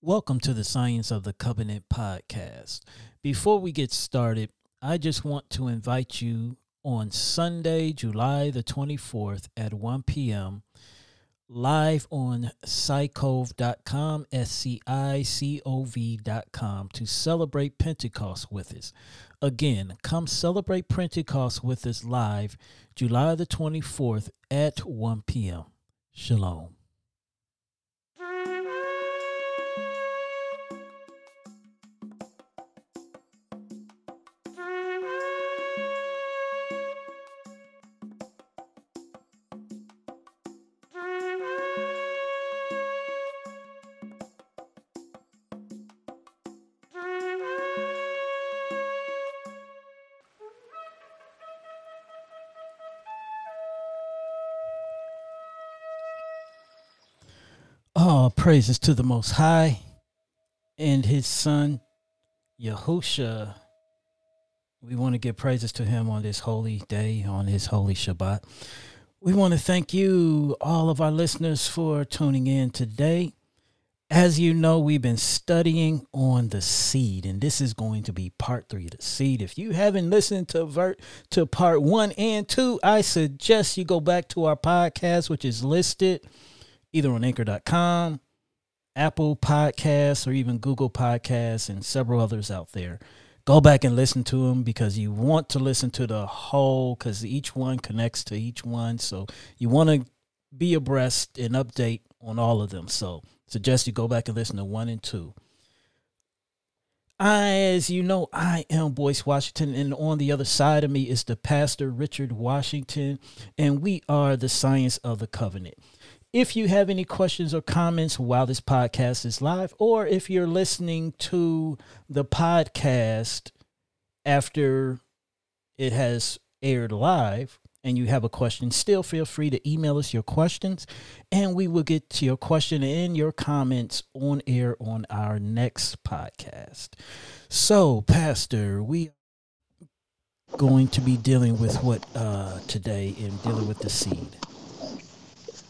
Welcome to the Science of the Covenant podcast. Before we get started, I just want to invite you on Sunday, July the 24th at 1 p.m. live on scicov.com, S C I C O V.com to celebrate Pentecost with us. Again, come celebrate Pentecost with us live July the 24th at 1 p.m. Shalom. Praises to the Most High and His Son, Yahusha. We want to give praises to Him on this holy day, on His holy Shabbat. We want to thank you, all of our listeners, for tuning in today. As you know, we've been studying on the seed, and this is going to be part three of the seed. If you haven't listened to vert to part one and two, I suggest you go back to our podcast, which is listed either on anchor.com, Apple Podcasts, or even Google Podcasts, and several others out there. Go back and listen to them because you want to listen to the whole, because each one connects to each one. So you want to be abreast and update on all of them. So suggest you go back and listen to one and two. I, as you know, I am Boyce Washington, and on the other side of me is the pastor Richard Washington, and we are the Science of the Covenant. If you have any questions or comments while this podcast is live, or if you're listening to the podcast after it has aired live and you have a question, still feel free to email us your questions and we will get to your question and your comments on air on our next podcast. So, Pastor, we are going to be dealing with what uh, today and dealing with the seed.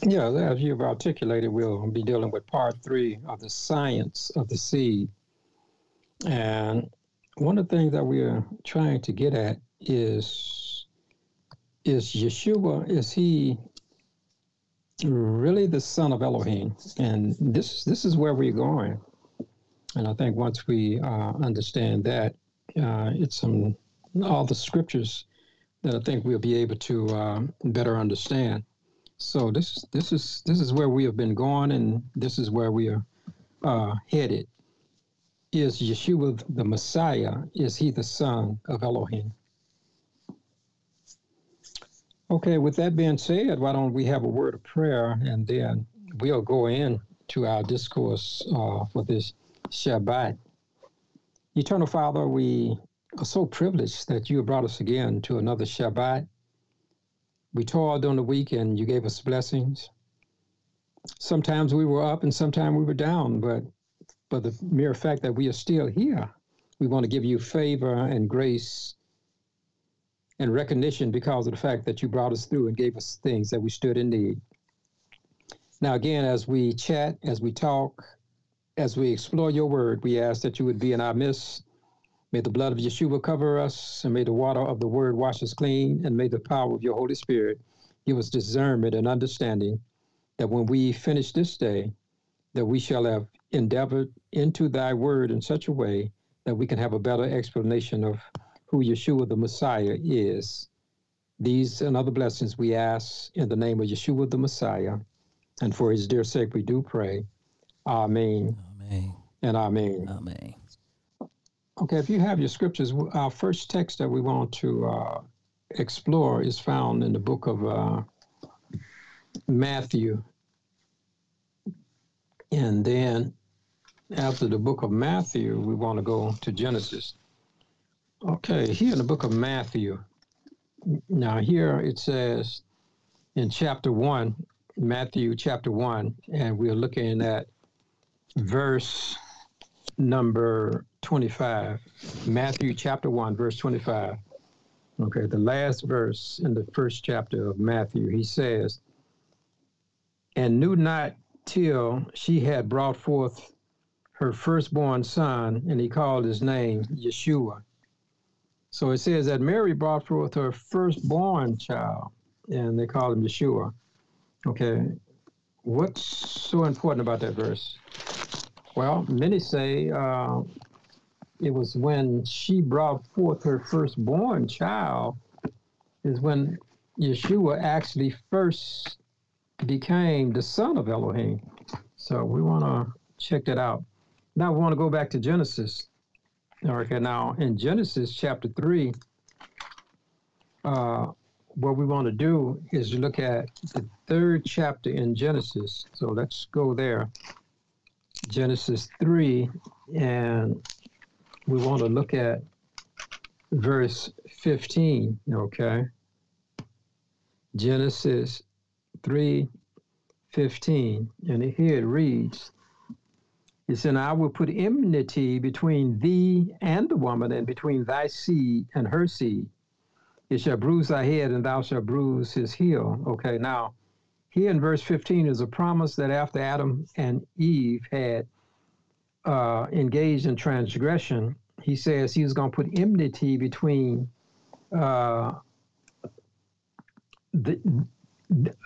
Yeah, as you've articulated, we'll be dealing with part three of the science of the seed. And one of the things that we are trying to get at is is Yeshua, is he really the son of Elohim? And this this is where we're going. And I think once we uh, understand that, uh, it's some all the scriptures that I think we'll be able to uh, better understand. So this this is this is where we have been going, and this is where we are uh, headed. Is Yeshua the Messiah? Is he the son of Elohim? Okay, with that being said, why don't we have a word of prayer and then we'll go in to our discourse uh, for this Shabbat. Eternal Father, we are so privileged that you brought us again to another Shabbat we toiled on the week and you gave us blessings. Sometimes we were up and sometimes we were down, but but the mere fact that we are still here, we want to give you favor and grace and recognition because of the fact that you brought us through and gave us things that we stood in need. Now, again, as we chat, as we talk, as we explore your word, we ask that you would be in our midst May the blood of Yeshua cover us, and may the water of the word wash us clean, and may the power of your Holy Spirit give us discernment and understanding that when we finish this day, that we shall have endeavored into thy word in such a way that we can have a better explanation of who Yeshua the Messiah is. These and other blessings we ask in the name of Yeshua the Messiah, and for his dear sake we do pray. Amen. Amen. And amen. Amen. Okay, if you have your scriptures, our first text that we want to uh, explore is found in the book of uh, Matthew. And then after the book of Matthew, we want to go to Genesis. Okay, here in the book of Matthew, now here it says in chapter 1, Matthew chapter 1, and we're looking at verse number 25, Matthew chapter 1, verse 25. Okay, the last verse in the first chapter of Matthew, he says, And knew not till she had brought forth her firstborn son, and he called his name Yeshua. So it says that Mary brought forth her firstborn child, and they called him Yeshua. Okay, what's so important about that verse? Well, many say uh, it was when she brought forth her firstborn child, is when Yeshua actually first became the son of Elohim. So we want to check that out. Now we want to go back to Genesis. Okay, now in Genesis chapter 3, uh, what we want to do is look at the third chapter in Genesis. So let's go there. Genesis 3, and we want to look at verse 15, okay? Genesis 3 15, and here it reads, It said, I will put enmity between thee and the woman, and between thy seed and her seed. It shall bruise thy head, and thou shalt bruise his heel. Okay, now, here in verse 15 is a promise that after Adam and Eve had uh, engaged in transgression, he says he was going to put enmity between uh, the,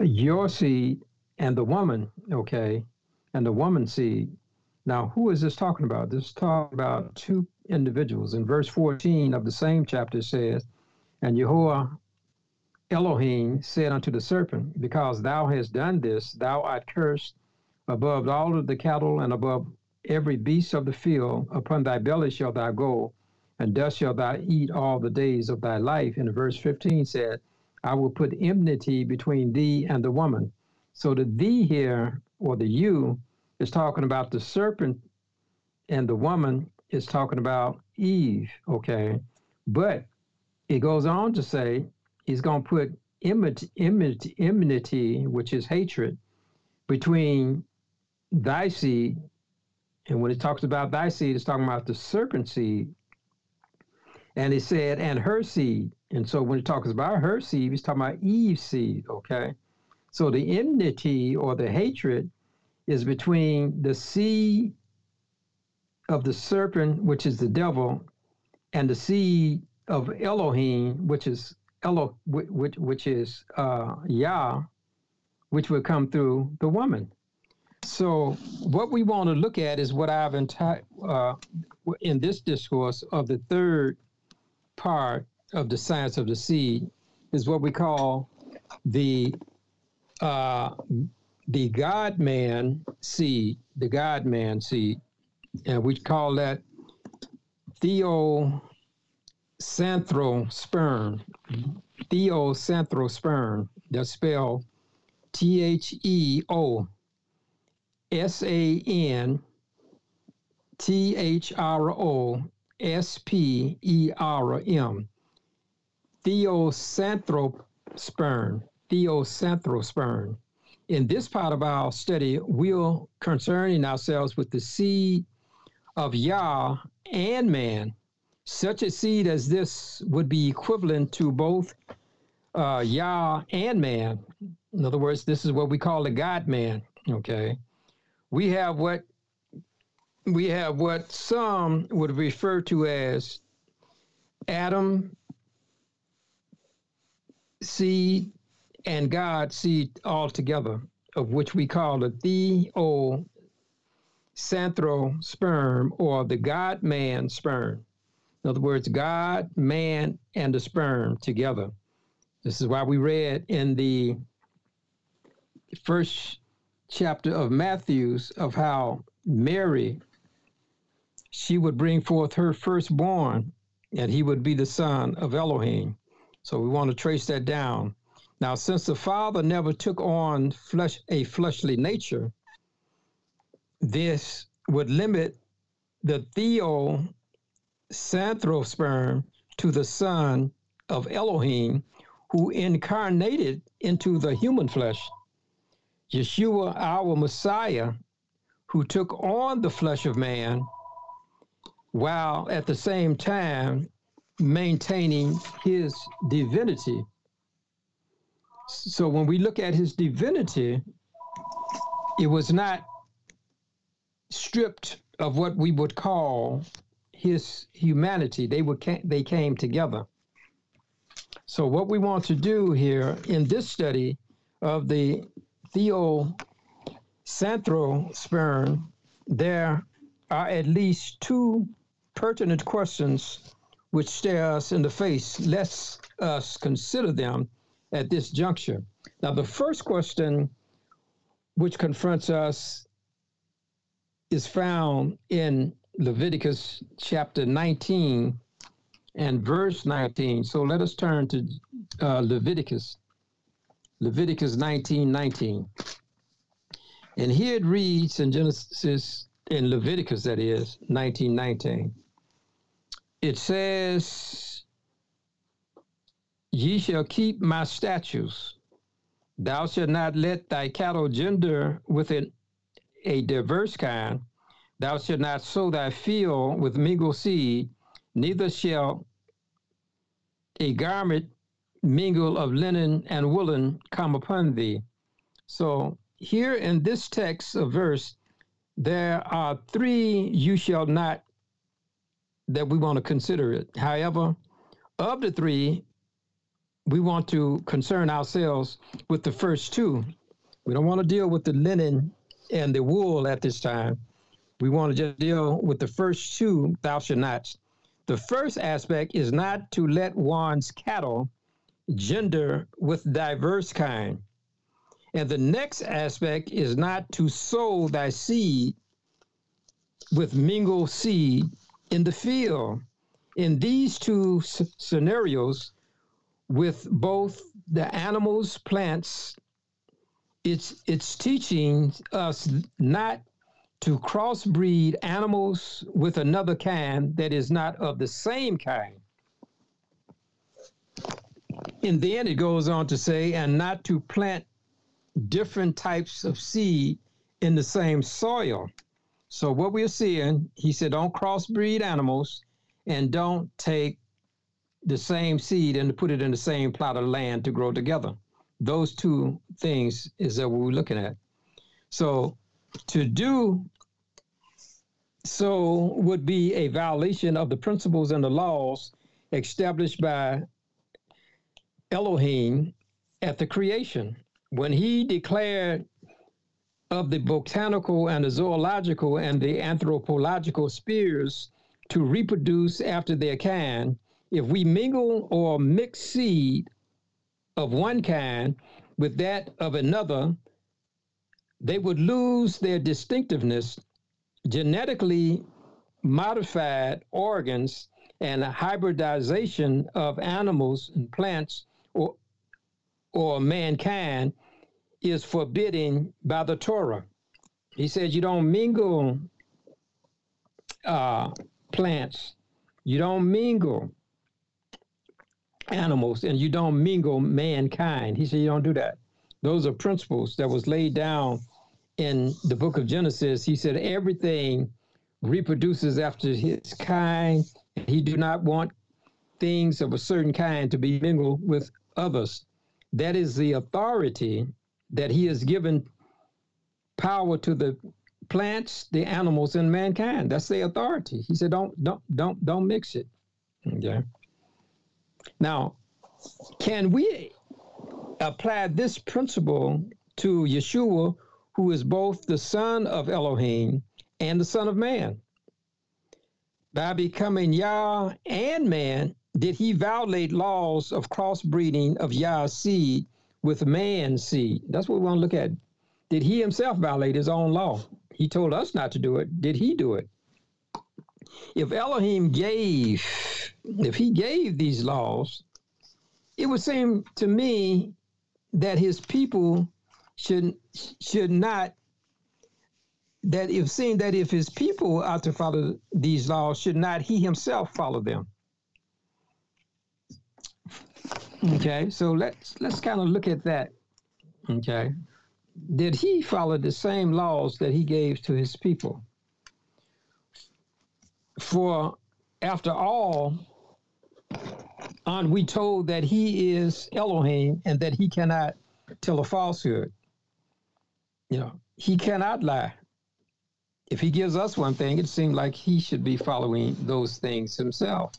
your seed and the woman, okay, and the woman seed. Now, who is this talking about? This is talking about two individuals. In verse 14 of the same chapter says, And Jehovah Elohim said unto the serpent, Because thou hast done this, thou art cursed above all of the cattle and above every beast of the field. Upon thy belly shalt thou go, and dust shalt thou eat all the days of thy life. And verse 15 said, I will put enmity between thee and the woman. So the thee here, or the you, is talking about the serpent, and the woman is talking about Eve, okay? But it goes on to say he's going to put enmity, enmity, enmity, which is hatred, between thy seed, and when it talks about thy seed, it's talking about the serpent seed. And he said, and her seed. And so when it talks about her seed, he's talking about Eve's seed, okay? So the enmity or the hatred is between the seed of the serpent, which is the devil, and the seed of Elohim, which is Elo, which which is uh, Yah, which would come through the woman. So what we want to look at is what I've enti- uh, in this discourse of the third part of the science of the seed is what we call the uh, the God man seed, the God man seed, and we call that theosanthro Theosanthro That's spelled T H E O S A N T H R O S P E R M. Theosanthropsperm, theosanthropsperm. In this part of our study, we're concerning ourselves with the seed of Yah and man. Such a seed as this would be equivalent to both uh, Yah and man. In other words, this is what we call the God man. Okay. We have what we have what some would refer to as Adam seed and God seed altogether, of which we call the Theo Santhro sperm or the God man sperm. In other words, God, man, and the sperm together. This is why we read in the first chapter of Matthew's of how Mary she would bring forth her firstborn, and he would be the son of Elohim. So we want to trace that down. Now, since the Father never took on flesh a fleshly nature, this would limit the Theo Santhropsperm to the Son of Elohim, who incarnated into the human flesh. Yeshua, our Messiah, who took on the flesh of man while at the same time maintaining his divinity. So when we look at his divinity, it was not stripped of what we would call his humanity. They would they came together. So what we want to do here in this study of the Theosanthropsperm, there are at least two pertinent questions which stare us in the face. Let's us consider them at this juncture. Now, the first question which confronts us is found in Leviticus chapter 19 and verse 19. So let us turn to uh, Leviticus, Leviticus 19 19. And here it reads in Genesis, in Leviticus, that is, 19 19. It says, Ye shall keep my statutes. Thou shalt not let thy cattle gender with a diverse kind. Thou shalt not sow thy field with mingled seed, neither shall a garment mingle of linen and woolen come upon thee. So here in this text of verse, there are three you shall not that we want to consider it. However, of the three, we want to concern ourselves with the first two. We don't want to deal with the linen and the wool at this time. We want to just deal with the first two, thou shalt not. The first aspect is not to let one's cattle gender with diverse kind. And the next aspect is not to sow thy seed with mingled seed in the field. In these two s- scenarios, with both the animals, plants, it's it's teaching us not to crossbreed animals with another kind that is not of the same kind. And then it goes on to say, and not to plant different types of seed in the same soil. So what we're seeing, he said, don't crossbreed animals and don't take the same seed and put it in the same plot of land to grow together. Those two things is that what we're looking at. So to do so would be a violation of the principles and the laws established by Elohim at the creation. When he declared of the botanical and the zoological and the anthropological spheres to reproduce after their kind, if we mingle or mix seed of one kind with that of another, they would lose their distinctiveness. Genetically modified organs and hybridization of animals and plants or, or mankind is forbidden by the Torah. He says you don't mingle uh, plants, you don't mingle animals, and you don't mingle mankind. He said you don't do that. Those are principles that was laid down in the book of Genesis. He said everything reproduces after his kind. He do not want things of a certain kind to be mingled with others. That is the authority that he has given power to the plants, the animals, and mankind. That's the authority. He said, "Don't, don't, don't, don't mix it." Okay. Now, can we apply this principle to Yeshua, who is both the Son of Elohim and the Son of Man? By becoming Yah and man, did he violate laws of crossbreeding of Yah's seed with man's seed. That's what we want to look at. Did he himself violate his own law? He told us not to do it. Did he do it? If Elohim gave, if he gave these laws, it would seem to me that his people should should not that if seeing that if his people are to follow these laws, should not he himself follow them? Okay, so let's let's kind of look at that. Okay, did he follow the same laws that he gave to his people? For after all, aren't we told that he is Elohim and that he cannot tell a falsehood? You know, he cannot lie. if he gives us one thing, it seems like he should be following those things himself.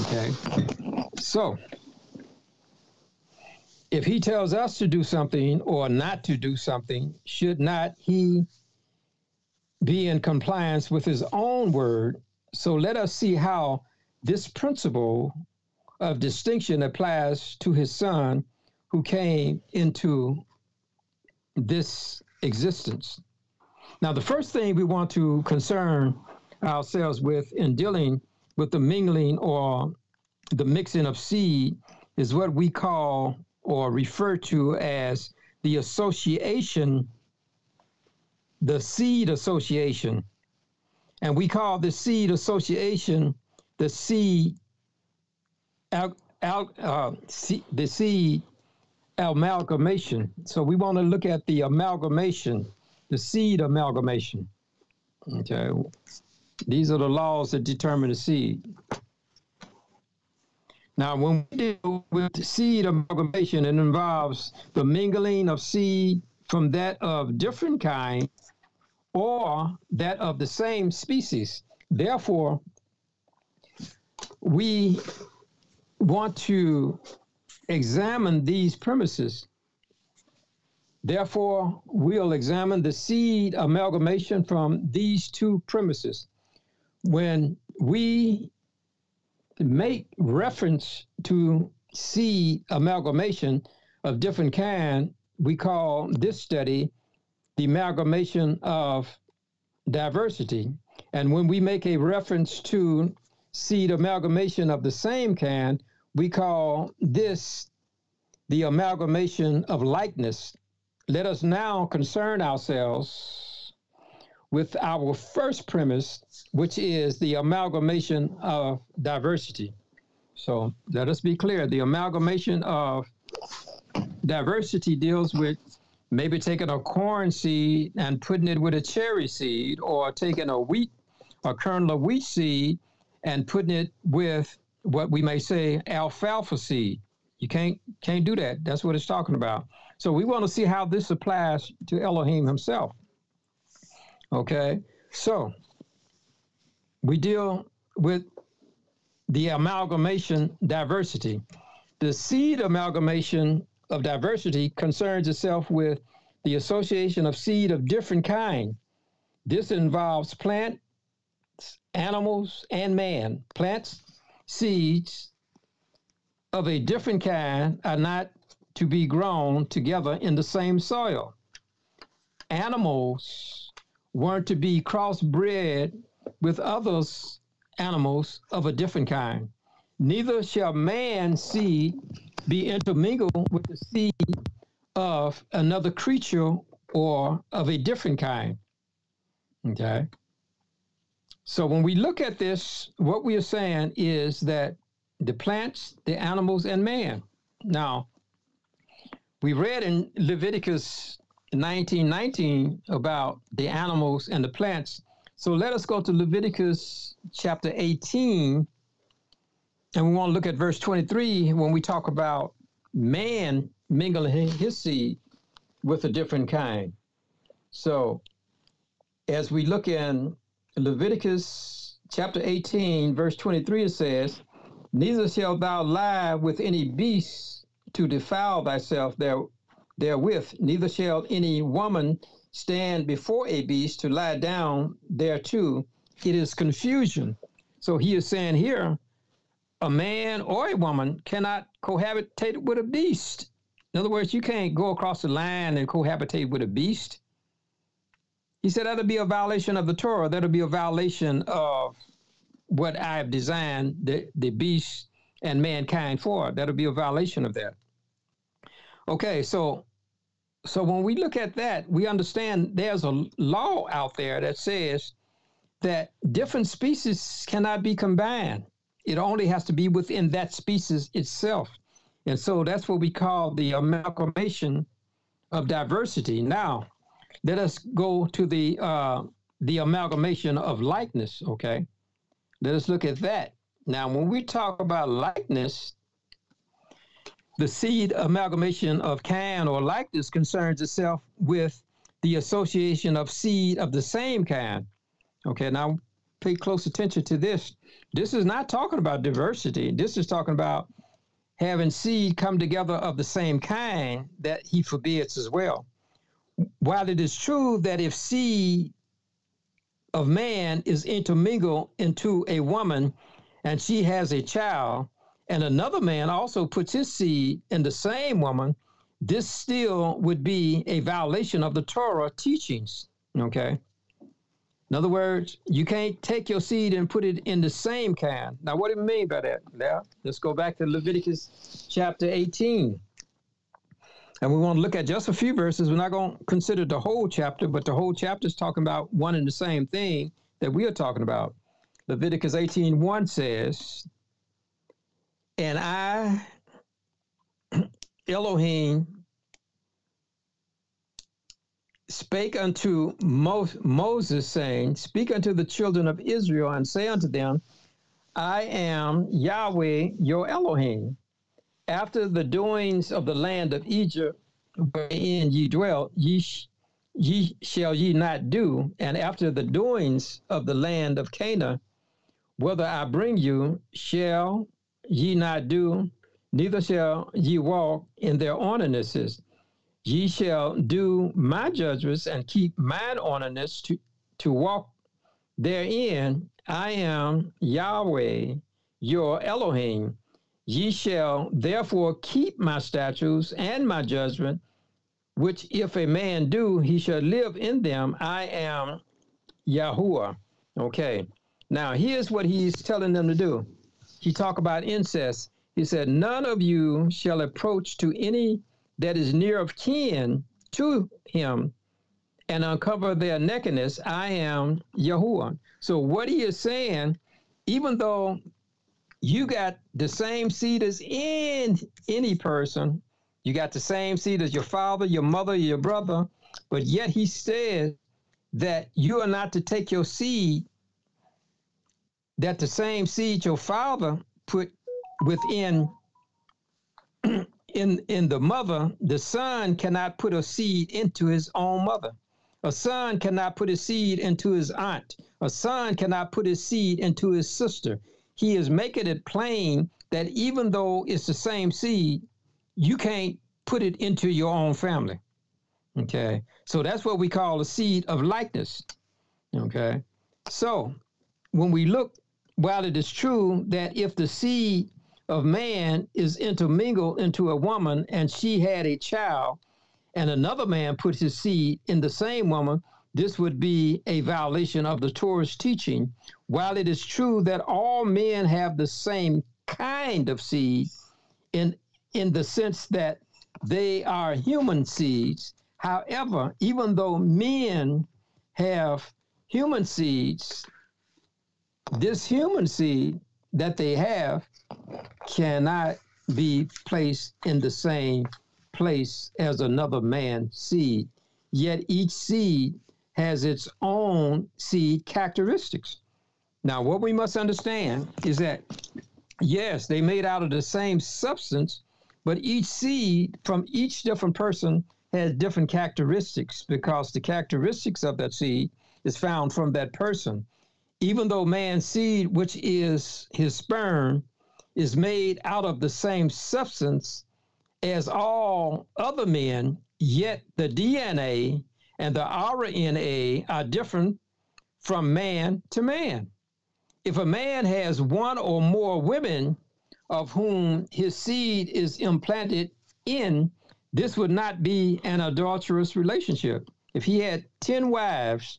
Okay. So if he tells us to do something or not to do something, should not he be in compliance with his own word? So let us see how this principle of distinction applies to his son who came into this existence. Now, the first thing we want to concern ourselves with in dealing with the mingling or the mixing of seed is what we call or refer to as the association, the seed association. And we call the seed association the seed, al, al, uh, the seed amalgamation. So we want to look at the amalgamation, the seed amalgamation. Okay. These are the laws that determine the seed. Now, when we deal with seed amalgamation, it involves the mingling of seed from that of different kinds or that of the same species. Therefore, we want to examine these premises. Therefore, we'll examine the seed amalgamation from these two premises. When we make reference to seed amalgamation of different kind, we call this study the amalgamation of diversity. And when we make a reference to seed amalgamation of the same kind, we call this the amalgamation of likeness. Let us now concern ourselves with our first premise, which is the amalgamation of diversity. So let us be clear the amalgamation of diversity deals with maybe taking a corn seed and putting it with a cherry seed, or taking a wheat, a kernel of wheat seed and putting it with what we may say alfalfa seed. You can't can't do that. That's what it's talking about. So we want to see how this applies to Elohim himself. Okay, so we deal with the amalgamation diversity. The seed amalgamation of diversity concerns itself with the association of seed of different kind. This involves plant, animals, and man. Plants, seeds of a different kind are not to be grown together in the same soil. Animals weren't to be crossbred with others animals of a different kind. Neither shall man's seed be intermingled with the seed of another creature or of a different kind. Okay. So when we look at this, what we are saying is that the plants, the animals, and man. Now, we read in Leviticus 19:19 about the animals and the plants. So let us go to Leviticus chapter 18, and we want to look at verse 23 when we talk about man mingling his seed with a different kind. So as we look in Leviticus chapter 18, verse 23, it says, Neither shalt thou lie with any beast to defile thyself there, therewith, neither shall any woman stand before a beast to lie down thereto. It is confusion. So he is saying here, a man or a woman cannot cohabitate with a beast. In other words, you can't go across the line and cohabitate with a beast. He said that'll be a violation of the Torah. That'll be a violation of what I have designed the, the beast and mankind for. That'll be a violation of that. Okay, so so when we look at that, we understand there's a law out there that says that different species cannot be combined. It only has to be within that species itself. And so that's what we call the amalgamation of diversity. Now, let us go to the uh, the amalgamation of likeness. Okay, let us look at that. Now, when we talk about likeness, the seed amalgamation of kind or likeness concerns itself with the association of seed of the same kind. Okay, now pay close attention to this. This is not talking about diversity. This is talking about having seed come together of the same kind that he forbids as well. While it is true that if seed of man is intermingled into a woman and she has a child, and another man also puts his seed in the same woman, this still would be a violation of the Torah teachings. Okay. In other words, you can't take your seed and put it in the same can. Now, what do you mean by that? Now, let's go back to Leviticus chapter 18. And we want to look at just a few verses. We're not going to consider the whole chapter, but the whole chapter is talking about one and the same thing that we are talking about. Leviticus 18 1 says, And I, Elohim, spake unto Mo- Moses, saying, Speak unto the children of Israel, and say unto them, I am Yahweh your Elohim. After the doings of the land of Egypt, wherein ye dwelt, ye, sh- ye shall ye not do, and after the doings of the land of Canaan, whether I bring you, shall ye not do, neither shall ye walk in their ordinances Ye shall do my judgments and keep mine ordinances to, to walk therein. I am Yahweh, your Elohim. Ye shall therefore keep my statutes and my judgment, which if a man do, he shall live in them. I am Yahuwah. Okay. Now here's what he's telling them to do. He talk about incest. He said, None of you shall approach to any that is near of kin to him and uncover their nakedness, I am Yahuwah. So what he is saying, even though you got the same seed as in any person, you got the same seed as your father, your mother, your brother, but yet he says that you are not to take your seed, that the same seed your father put within in in the mother, the son cannot put a seed into his own mother. A son cannot put a seed into his aunt. A son cannot put his seed into his sister. He is making it plain that even though it's the same seed, you can't put it into your own family. Okay. So that's what we call a seed of likeness. Okay. So when we look, while it is true that if the seed of man is intermingled into a woman and she had a child, and another man put his seed in the same woman, this would be a violation of the Torah's teaching. While it is true that all men have the same kind of seed in, in the sense that they are human seeds, however, even though men have human seeds, this human seed that they have cannot be placed in the same place as another man's seed. Yet each seed has its own seed characteristics. Now, what we must understand is that, yes, they made out of the same substance, but each seed from each different person has different characteristics because the characteristics of that seed is found from that person. Even though man's seed, which is his sperm, is made out of the same substance as all other men, yet the DNA and the RNA are different from man to man. If a man has one or more women of whom his seed is implanted in, this would not be an adulterous relationship. If he had 10 wives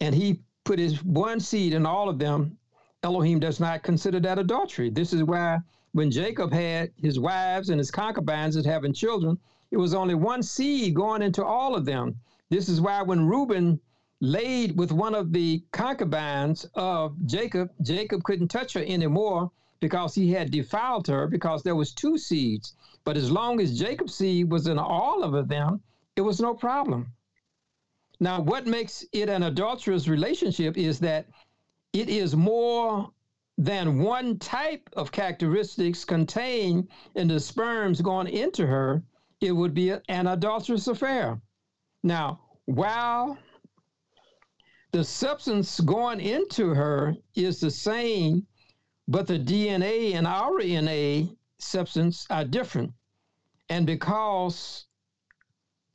and he put his one seed in all of them, Elohim does not consider that adultery. This is why when Jacob had his wives and his concubines and having children, it was only one seed going into all of them. This is why when Reuben laid with one of the concubines of Jacob, Jacob couldn't touch her anymore because he had defiled her because there was two seeds. But as long as Jacob's seed was in all of them, it was no problem. Now, what makes it an adulterous relationship is that it is more than one type of characteristics contained in the sperms going into her, it would be an adulterous affair. Now, while The substance going into her is the same, but the DNA and our RNA substance are different. And because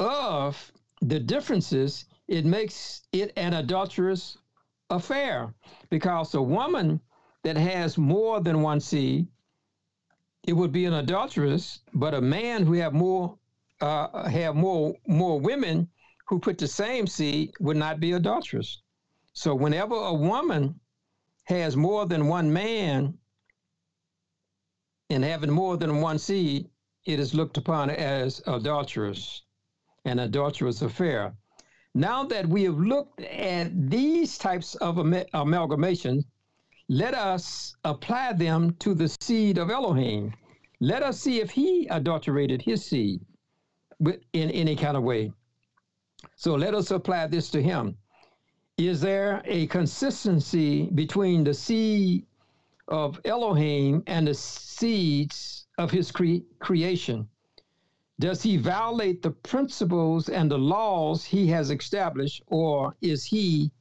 of the differences, it makes it an adulterous affair. Because a woman that has more than one seed, it would be an adulteress, but a man who have more uh, have more more women who put the same seed would not be adulterous. So whenever a woman has more than one man and having more than one seed, it is looked upon as adulterous, an adulterous affair. Now that we have looked at these types of am- amalgamation, let us apply them to the seed of Elohim. Let us see if he adulterated his seed in any kind of way. So let us apply this to him. Is there a consistency between the seed of Elohim and the seeds of his cre- creation? Does he violate the principles and the laws he has established, or is he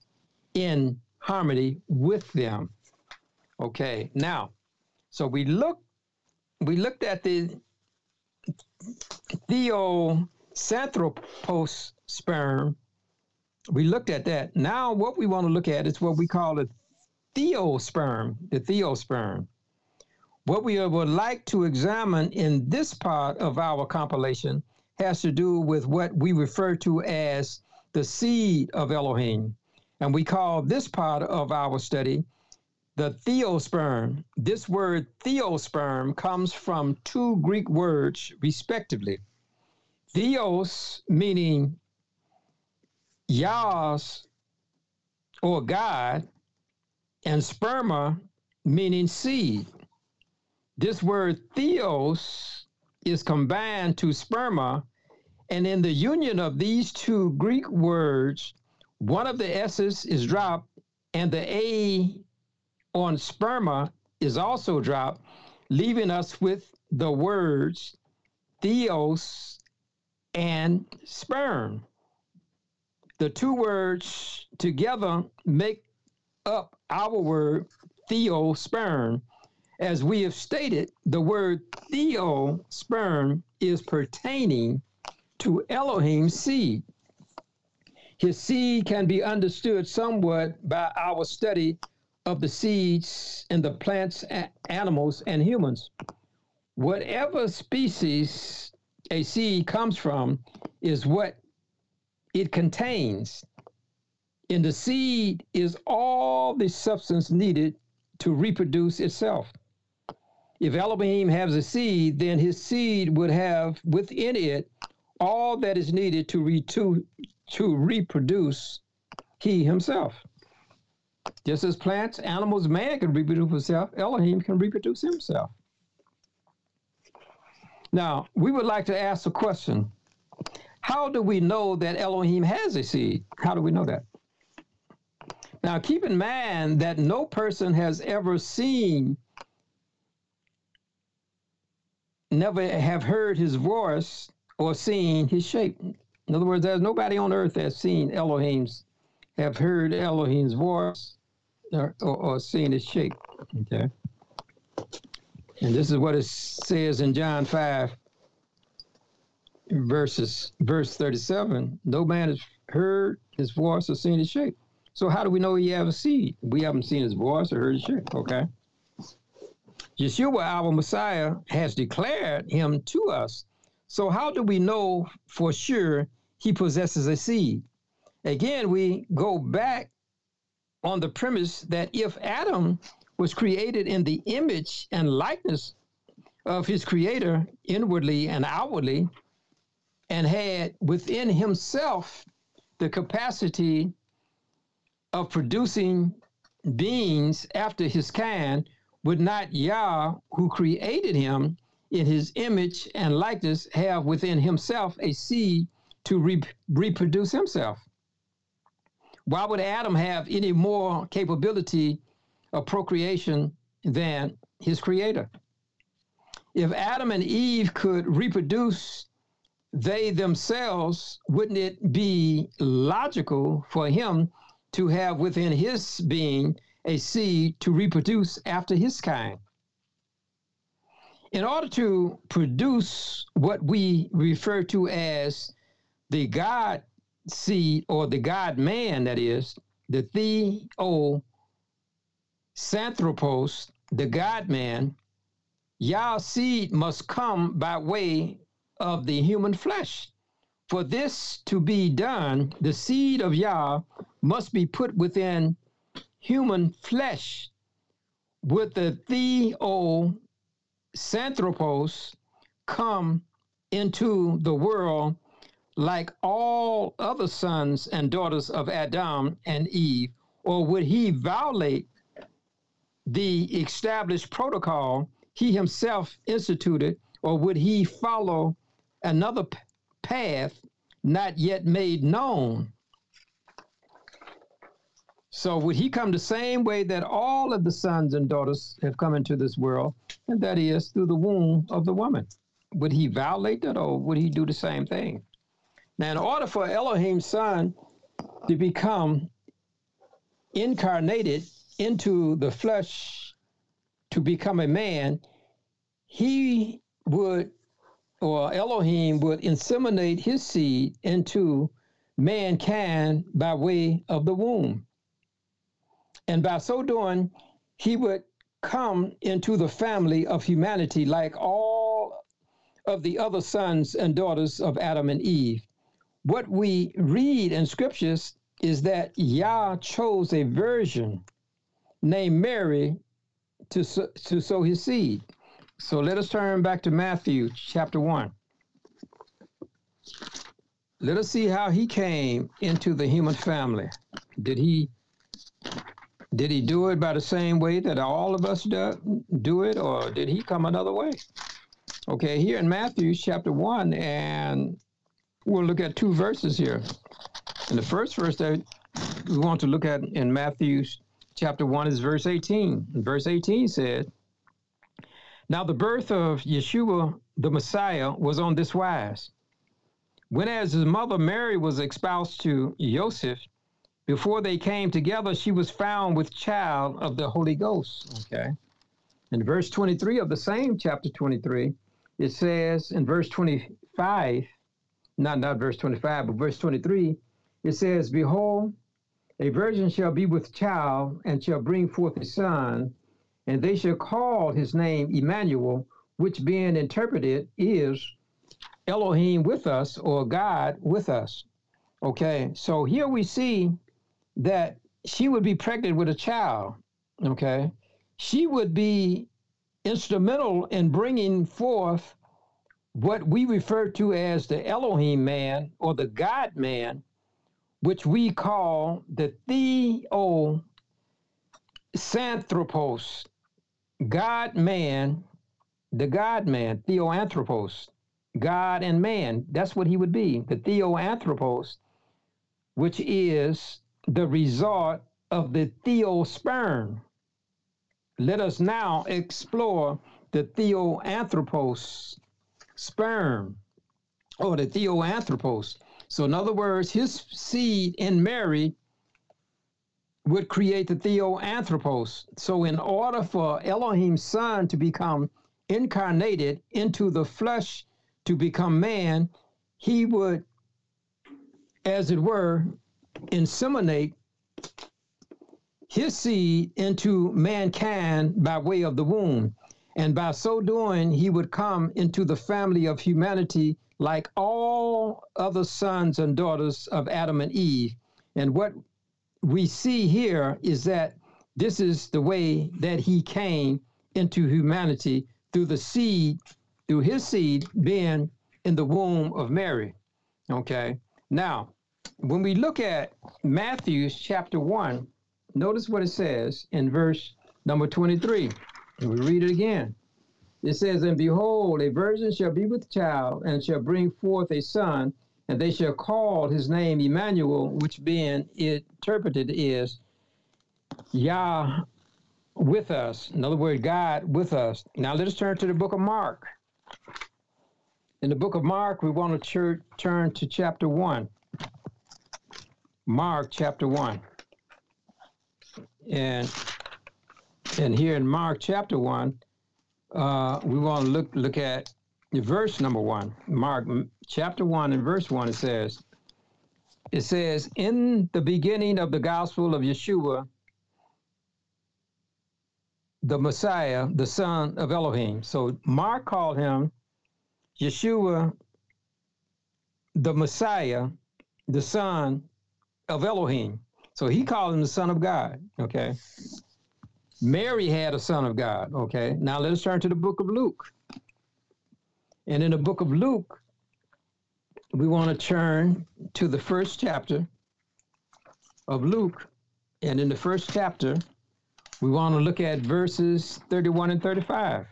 in harmony with them? Okay, now, so we look, we looked at the Theosanthropos sperm. We looked at that. Now, what we want to look at is what we call the theosperm, the theosperm. What we would like to examine in this part of our compilation has to do with what we refer to as the seed of Elohim. And we call this part of our study the theosperm. This word theosperm comes from two Greek words, respectively. Theos, meaning Yah's or God, and sperma, meaning seed. This word theos is combined to sperma, and in the union of these two Greek words, one of the S's is dropped, and the A on sperma is also dropped, leaving us with the words theos and sperm. The two words together make up our word theosperm, as we have stated, the word theo, sperm, is pertaining to Elohim's seed. His seed can be understood somewhat by our study of the seeds and the plants, animals, and humans. Whatever species a seed comes from is what it contains. In the seed is all the substance needed to reproduce itself. If Elohim has a seed, then his seed would have within it all that is needed to, re- to, to reproduce he himself. Just as plants, animals, man can reproduce himself, Elohim can reproduce himself. Now, we would like to ask a question. How do we know that Elohim has a seed? How do we know that? Now, keep in mind that no person has ever seen never have heard his voice or seen his shape. In other words, there's nobody on earth that's seen Elohim's, have heard Elohim's voice or, or, his shape. Okay. And this is what it says in John 5, verses verse 37. No man has heard his voice or seen his shape. So how do we know he a seed? We haven't seen his voice or heard his shape. Okay. Yeshua, our Messiah, has declared him to us. So, how do we know for sure he possesses a seed? Again, we go back on the premise that if Adam was created in the image and likeness of his creator, inwardly and outwardly, and had within himself the capacity of producing beings after his kind, would not Yah, who created him in his image and likeness, have within himself a seed to re- reproduce himself? Why would Adam have any more capability of procreation than his creator? If Adam and Eve could reproduce they themselves, wouldn't it be logical for him to have within his being a seed to reproduce after his kind. In order to produce what we refer to as the God seed or the God man, that is, the Theo Santhropos, the God man, Yah's seed must come by way of the human flesh. For this to be done, the seed of Yah must be put within human flesh with the Theo Santhropos come into the world like all other sons and daughters of Adam and Eve, or would he violate the established protocol he himself instituted, or would he follow another p- path not yet made known? So would he come the same way that all of the sons and daughters have come into this world, and that is through the womb of the woman? Would he violate that, or would he do the same thing? Now, in order for Elohim's son to become incarnated into the flesh to become a man, he would, or Elohim would inseminate his seed into mankind by way of the womb. And by so doing, he would come into the family of humanity like all of the other sons and daughters of Adam and Eve. What we read in scriptures is that Yah chose a virgin named Mary to, to sow his seed. So let us turn back to Matthew chapter 1. Let us see how he came into the human family. Did he did he do it by the same way that all of us do, do it or did he come another way? Okay, here in Matthew chapter 1 and we'll look at two verses here. And the first verse that we want to look at in Matthew chapter 1 is verse 18. And verse 18 said, Now the birth of Yeshua the Messiah was on this wise. When as his mother Mary was espoused to Joseph, before they came together, she was found with child of the Holy Ghost. Okay. In verse 23 of the same chapter 23, it says in verse 25, not not verse 25, but verse 23, it says, Behold, a virgin shall be with child and shall bring forth a son, and they shall call his name Emmanuel, which being interpreted is Elohim with us or God with us. Okay, so here we see that she would be pregnant with a child. Okay, she would be instrumental in bringing forth what we refer to as the Elohim man or the God man, which we call the Theo Santhropos, God man, the God man, Theoanthropos, God and man. That's what he would be, the Theoanthropos, which is the result of the Theosperm. Let us now explore the Theoanthropos sperm or the Theoanthropos. So, in other words, his seed in Mary would create the Theoanthropos. So, in order for Elohim's son to become incarnated into the flesh to become man, he would, as it were, inseminate his seed into mankind by way of the womb. And by so doing, he would come into the family of humanity like all other sons and daughters of Adam and Eve. And what we see here is that this is the way that he came into humanity through the seed, through his seed being in the womb of Mary. Okay. Now, when we look at Matthew chapter 1, notice what it says in verse number 23. And we read it again. It says, And behold, a virgin shall be with child, and shall bring forth a son, and they shall call his name Emmanuel, which being interpreted is Yah with us. In other words, God with us. Now let us turn to the book of Mark. In the book of Mark, we want to turn to chapter 1. Mark chapter 1. And and here in Mark chapter 1, uh, we want to look look at verse number 1. Mark chapter 1 and verse 1 it says it says in the beginning of the gospel of Yeshua the Messiah, the son of Elohim. So Mark called him Yeshua the Messiah, the son of Elohim. So he called him the son of God. Okay. Mary had a son of God. Okay. Now let us turn to the book of Luke. And in the book of Luke, we want to turn to the first chapter of Luke. And in the first chapter, we want to look at verses 31 and 35.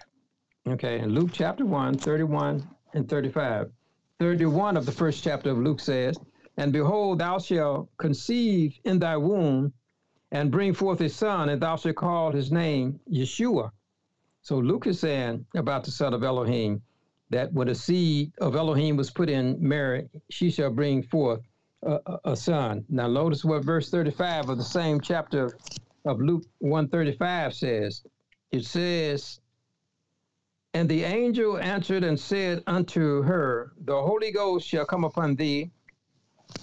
Okay, in Luke chapter 1, 31 and 35. 31 of the first chapter of Luke says, And behold, thou shalt conceive in thy womb and bring forth a son, and thou shalt call his name Yeshua. So Luke is saying about the son of Elohim that when the seed of Elohim was put in Mary, she shall bring forth a, a, a son. Now notice what verse 35 of the same chapter of Luke 135 says. It says, And the angel answered and said unto her, The Holy Ghost shall come upon thee,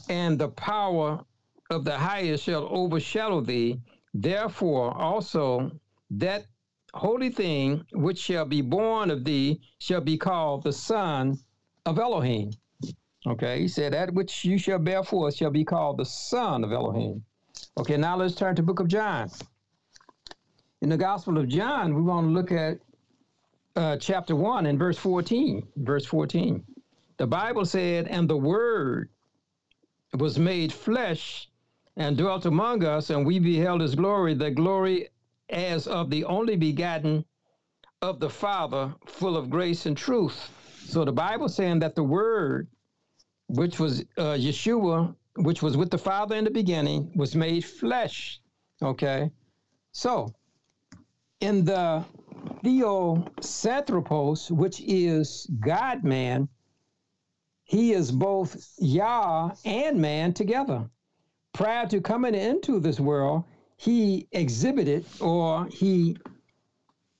and the power of the highest shall overshadow thee. Therefore also that holy thing which shall be born of thee shall be called the Son of Elohim. Okay, he said, That which you shall bear forth shall be called the Son of Elohim. Okay, now let's turn to book of John. In the Gospel of John, we want to look at uh, chapter 1 and verse 14. Verse 14. The Bible said, And the Word was made flesh and dwelt among us, and we beheld his glory, the glory as of the only begotten of the Father, full of grace and truth. So the Bible saying that the Word, which was uh, Yeshua, which was with the Father in the beginning, was made flesh. Okay. So in the Theosanthropos, which is God man, he is both Yah and man together. Prior to coming into this world, he exhibited or he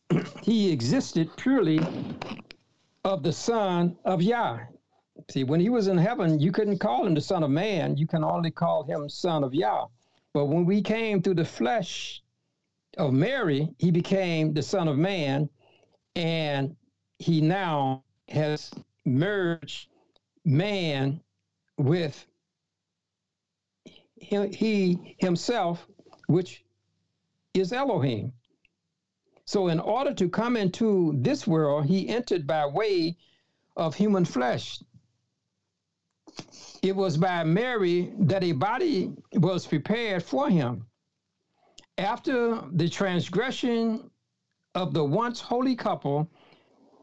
he existed purely of the Son of Yah. See, when he was in heaven, you couldn't call him the Son of Man. You can only call him Son of Yah. But when we came through the flesh of Mary, he became the Son of Man, and he now has merged man with he, he himself, which is Elohim. So, in order to come into this world, he entered by way of human flesh. It was by Mary that a body was prepared for him. After the transgression of the once holy couple,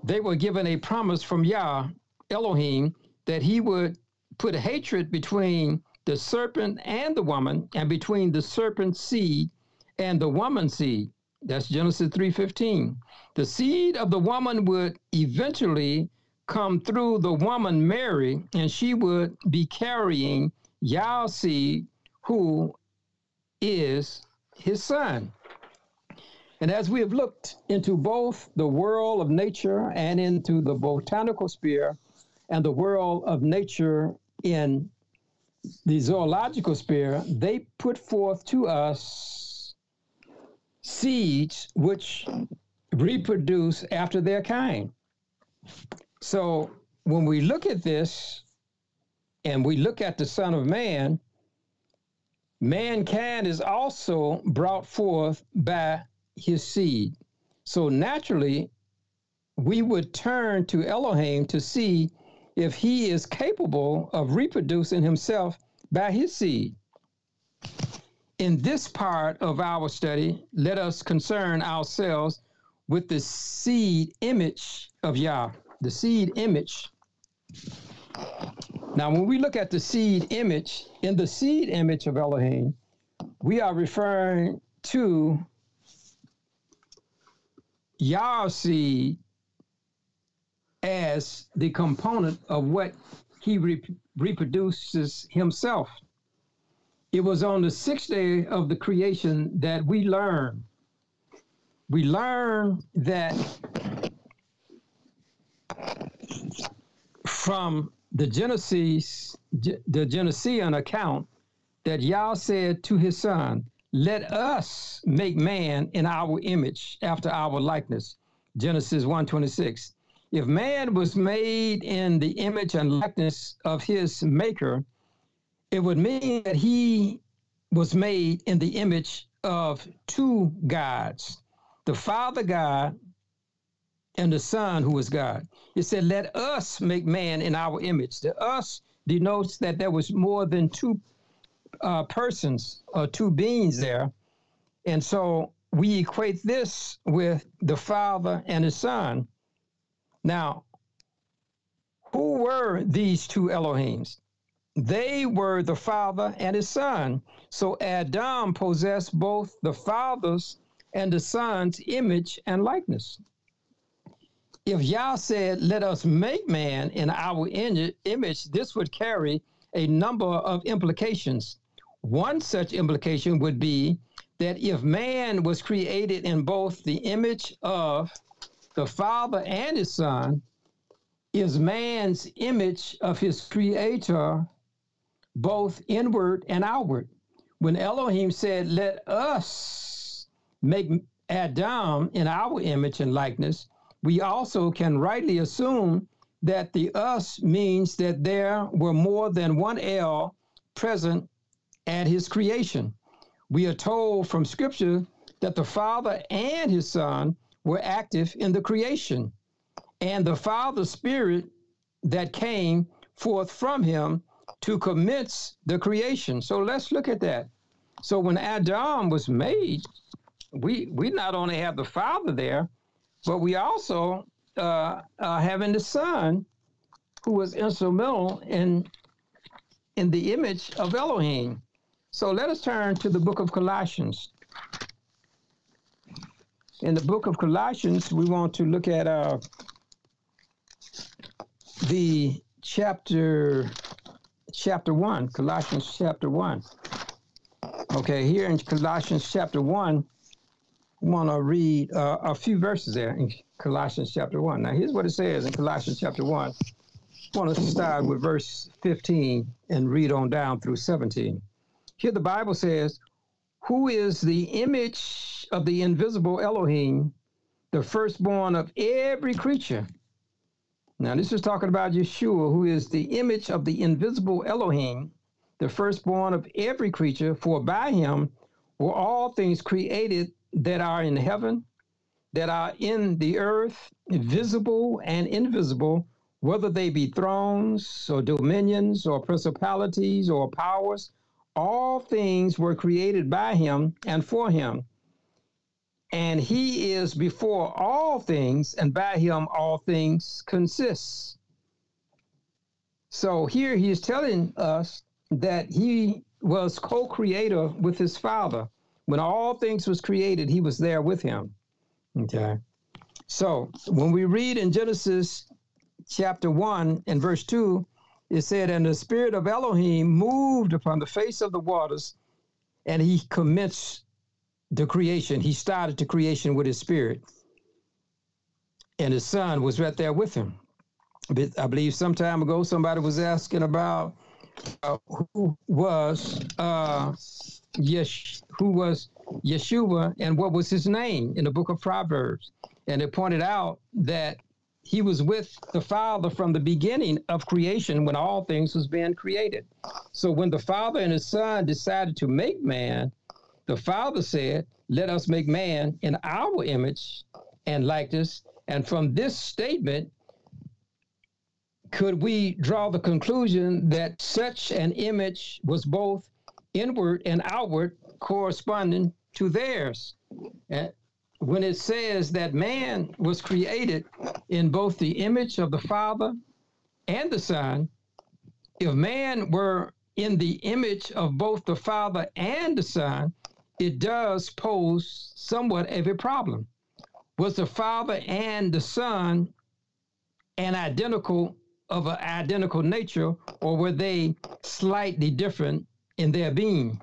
they were given a promise from Yah, Elohim, that he would put hatred between the serpent and the woman, and between the serpent's seed and the woman's seed. That's Genesis 3:15. The seed of the woman would eventually come through the woman Mary, and she would be carrying Yah's seed, who is his son. And as we have looked into both the world of nature and into the botanical sphere and the world of nature in the zoological sphere, they put forth to us seeds which reproduce after their kind. So when we look at this and we look at the Son of Man, mankind is also brought forth by his seed. So naturally, we would turn to Elohim to see if he is capable of reproducing himself by his seed. In this part of our study, let us concern ourselves with the seed image of Yah the seed image. Now, when we look at the seed image, in the seed image of Elohim, we are referring to Yah's seed as the component of what he re- reproduces himself. it was on the sixth day of the creation that we learn. We learn that from the Genesis, the Genesean account, that Yah said to his son, Let us make man in our image, after our likeness. Genesis 1:26. If man was made in the image and likeness of his maker, it would mean that he was made in the image of two gods the Father God and the Son who is God. It said, Let us make man in our image. The us denotes that there was more than two uh, persons or two beings there. And so we equate this with the Father and the Son. Now, who were these two Elohims? They were the Father and his Son. So Adam possessed both the Father's and the Son's image and likeness. If Yah said, Let us make man in our image, this would carry a number of implications. One such implication would be that if man was created in both the image of the Father and his Son, is man's image of his creator both inward and outward. When Elohim said, Let us make Adam in our image and likeness, we also can rightly assume that the us means that there were more than one El present at his creation. We are told from scripture that the Father and his Son were active in the creation, and the Father Spirit that came forth from him to commence the creation. So let's look at that. So when Adam was made, we we not only have the Father there, but we also uh, uh, having the Son, who was instrumental in in the image of Elohim. So let us turn to the book of Colossians. In the book of Colossians, we want to look at uh, the chapter chapter 1, Colossians chapter 1. Okay, here in Colossians chapter 1, want to read uh, a few verses there in Colossians chapter 1. Now, here's what it says in Colossians chapter 1. I want to start with verse 15 and read on down through 17. Here the Bible says, Who is the image of the invisible Elohim, the firstborn of every creature? Now, this is talking about Yeshua, who is the image of the invisible Elohim, the firstborn of every creature, for by him were all things created that are in heaven, that are in the earth, visible and invisible, whether they be thrones or dominions or principalities or powers, all things were created by him and for him. And he is before all things, and by him all things consist. So here he is telling us that he was co-creator with his father when all things was created, he was there with him. Okay. So when we read in Genesis chapter 1 and verse 2, it said, And the spirit of Elohim moved upon the face of the waters, and he commenced the creation. He started the creation with his spirit. And his son was right there with him. I believe some time ago somebody was asking about uh, who was uh, Yesh, who was Yeshua and what was his name in the book of Proverbs. And it pointed out that he was with the Father from the beginning of creation when all things was being created. So when the Father and his Son decided to make man, the Father said, Let us make man in our image and likeness. And from this statement, could we draw the conclusion that such an image was both inward and outward corresponding to theirs. When it says that man was created in both the image of the Father and the Son, if man were in the image of both the Father and the Son, it does pose somewhat of a problem. Was the Father and the Son an identical of an identical nature, or were they slightly different in their being.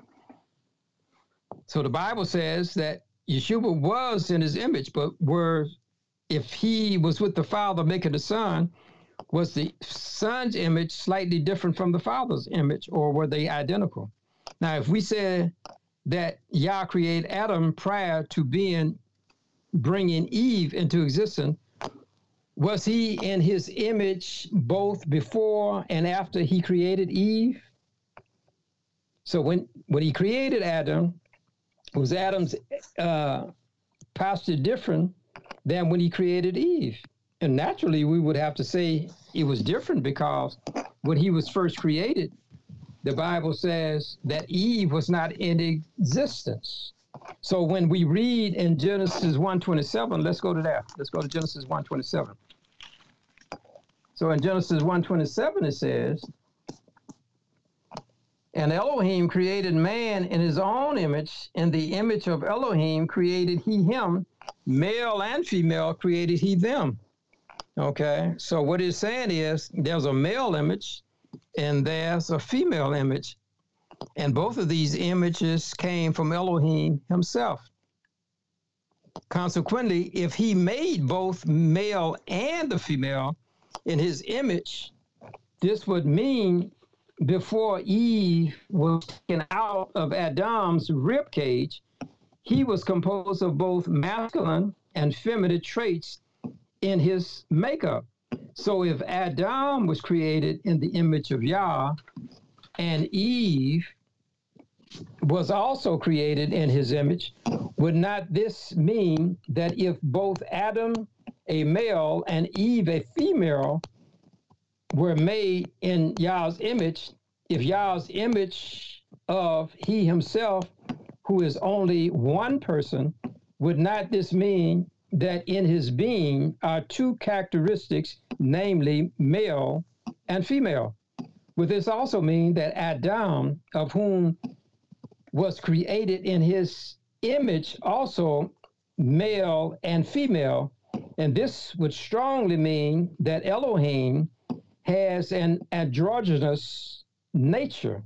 So the Bible says that Yeshua was in his image, but were if he was with the Father making the Son, was the Son's image slightly different from the Father's image, or were they identical? Now, if we said that Yah created Adam prior to being bringing Eve into existence, was he in his image both before and after he created Eve? So when when he created Adam, was Adam's uh, posture different than when he created Eve? And naturally, we would have to say it was different because when he was first created, the Bible says that Eve was not in existence. So when we read in Genesis 1:27, let's go to that. Let's go to Genesis 1:27. So in Genesis 1:27 it says, and Elohim created man in his own image. In the image of Elohim created he him. Male and female created he them. Okay, so what he's saying is there's a male image and there's a female image. And both of these images came from Elohim himself. Consequently, if he made both male and the female in his image, this would mean before Eve was taken out of Adam's rib cage, he was composed of both masculine and feminine traits in his makeup. So if Adam was created in the image of Yah and Eve was also created in his image, would not this mean that if both Adam, a male, and Eve, a female, were made in Yah's image, if Yah's image of he himself, who is only one person, would not this mean that in his being are two characteristics, namely male and female? Would this also mean that Adam, of whom was created in his image, also male and female, and this would strongly mean that Elohim has an androgynous nature.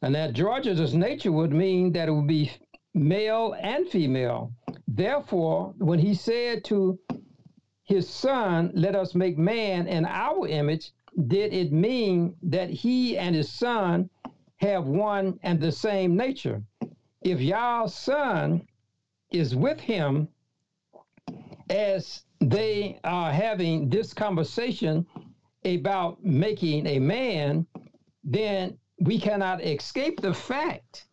And that androgynous nature would mean that it would be male and female. Therefore, when he said to his son, Let us make man in our image, did it mean that he and his son have one and the same nature? If Yah's son is with him as they are having this conversation about making a man, then we cannot escape the fact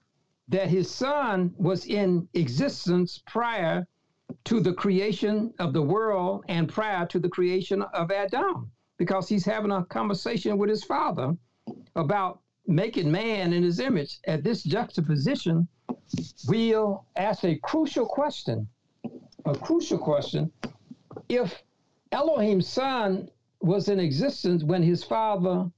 that his son was in existence prior to the creation of the world and prior to the creation of Adam, because he's having a conversation with his father about making man in his image. At this juxtaposition, we'll ask a crucial question. A crucial question. If Elohim's son was in existence when his father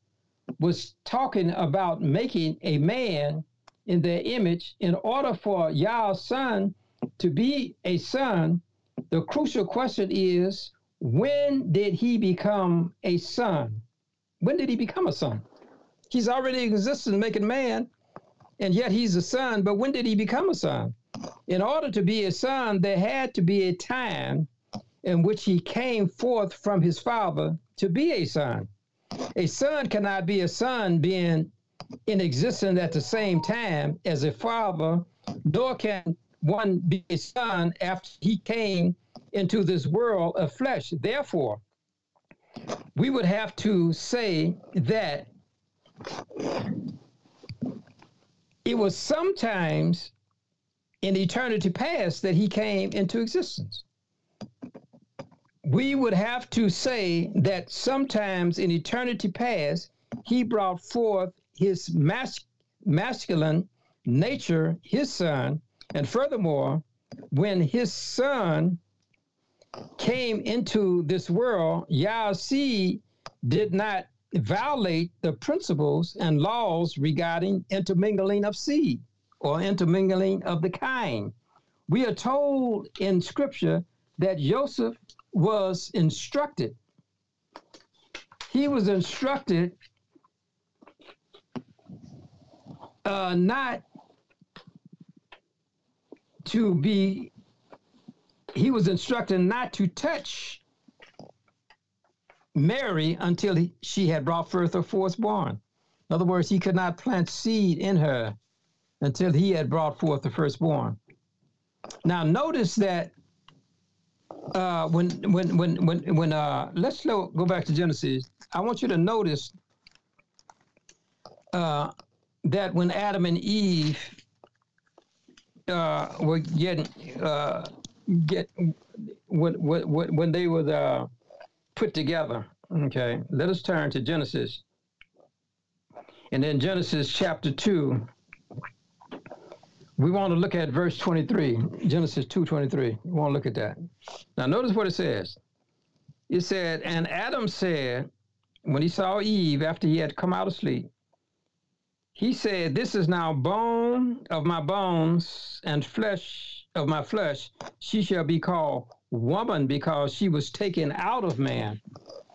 was talking about making a man in their image in order for Yah's son to be a son, the crucial question is when did he become a son? When did he become a son? He's already existing making man, and yet he's a son, but when did he become a son? In order to be a son, there had to be a time in which he came forth from his father to be a son. A son cannot be a son being in existence at the same time as a father, nor can one be a son after he came into this world of flesh. Therefore, we would have to say that it was sometimes in eternity past that he came into existence we would have to say that sometimes in eternity past, he brought forth his mas- masculine nature, his son, and furthermore, when his son came into this world, Yah's seed did not violate the principles and laws regarding intermingling of seed or intermingling of the kind. We are told in scripture that Joseph was instructed. He was instructed uh, not to be, he was instructed not to touch Mary until he, she had brought forth her firstborn. In other words, he could not plant seed in her until he had brought forth the firstborn. Now, notice that uh, when when when when when uh, let's go back to Genesis. I want you to notice uh, that when Adam and Eve uh, were getting uh, get when when when they were uh, put together. Okay, let us turn to Genesis, and then Genesis chapter two. We want to look at verse 23, Genesis 2:23. We want to look at that. Now notice what it says. It said, and Adam said, when he saw Eve after he had come out of sleep, he said, This is now bone of my bones and flesh of my flesh. She shall be called woman because she was taken out of man.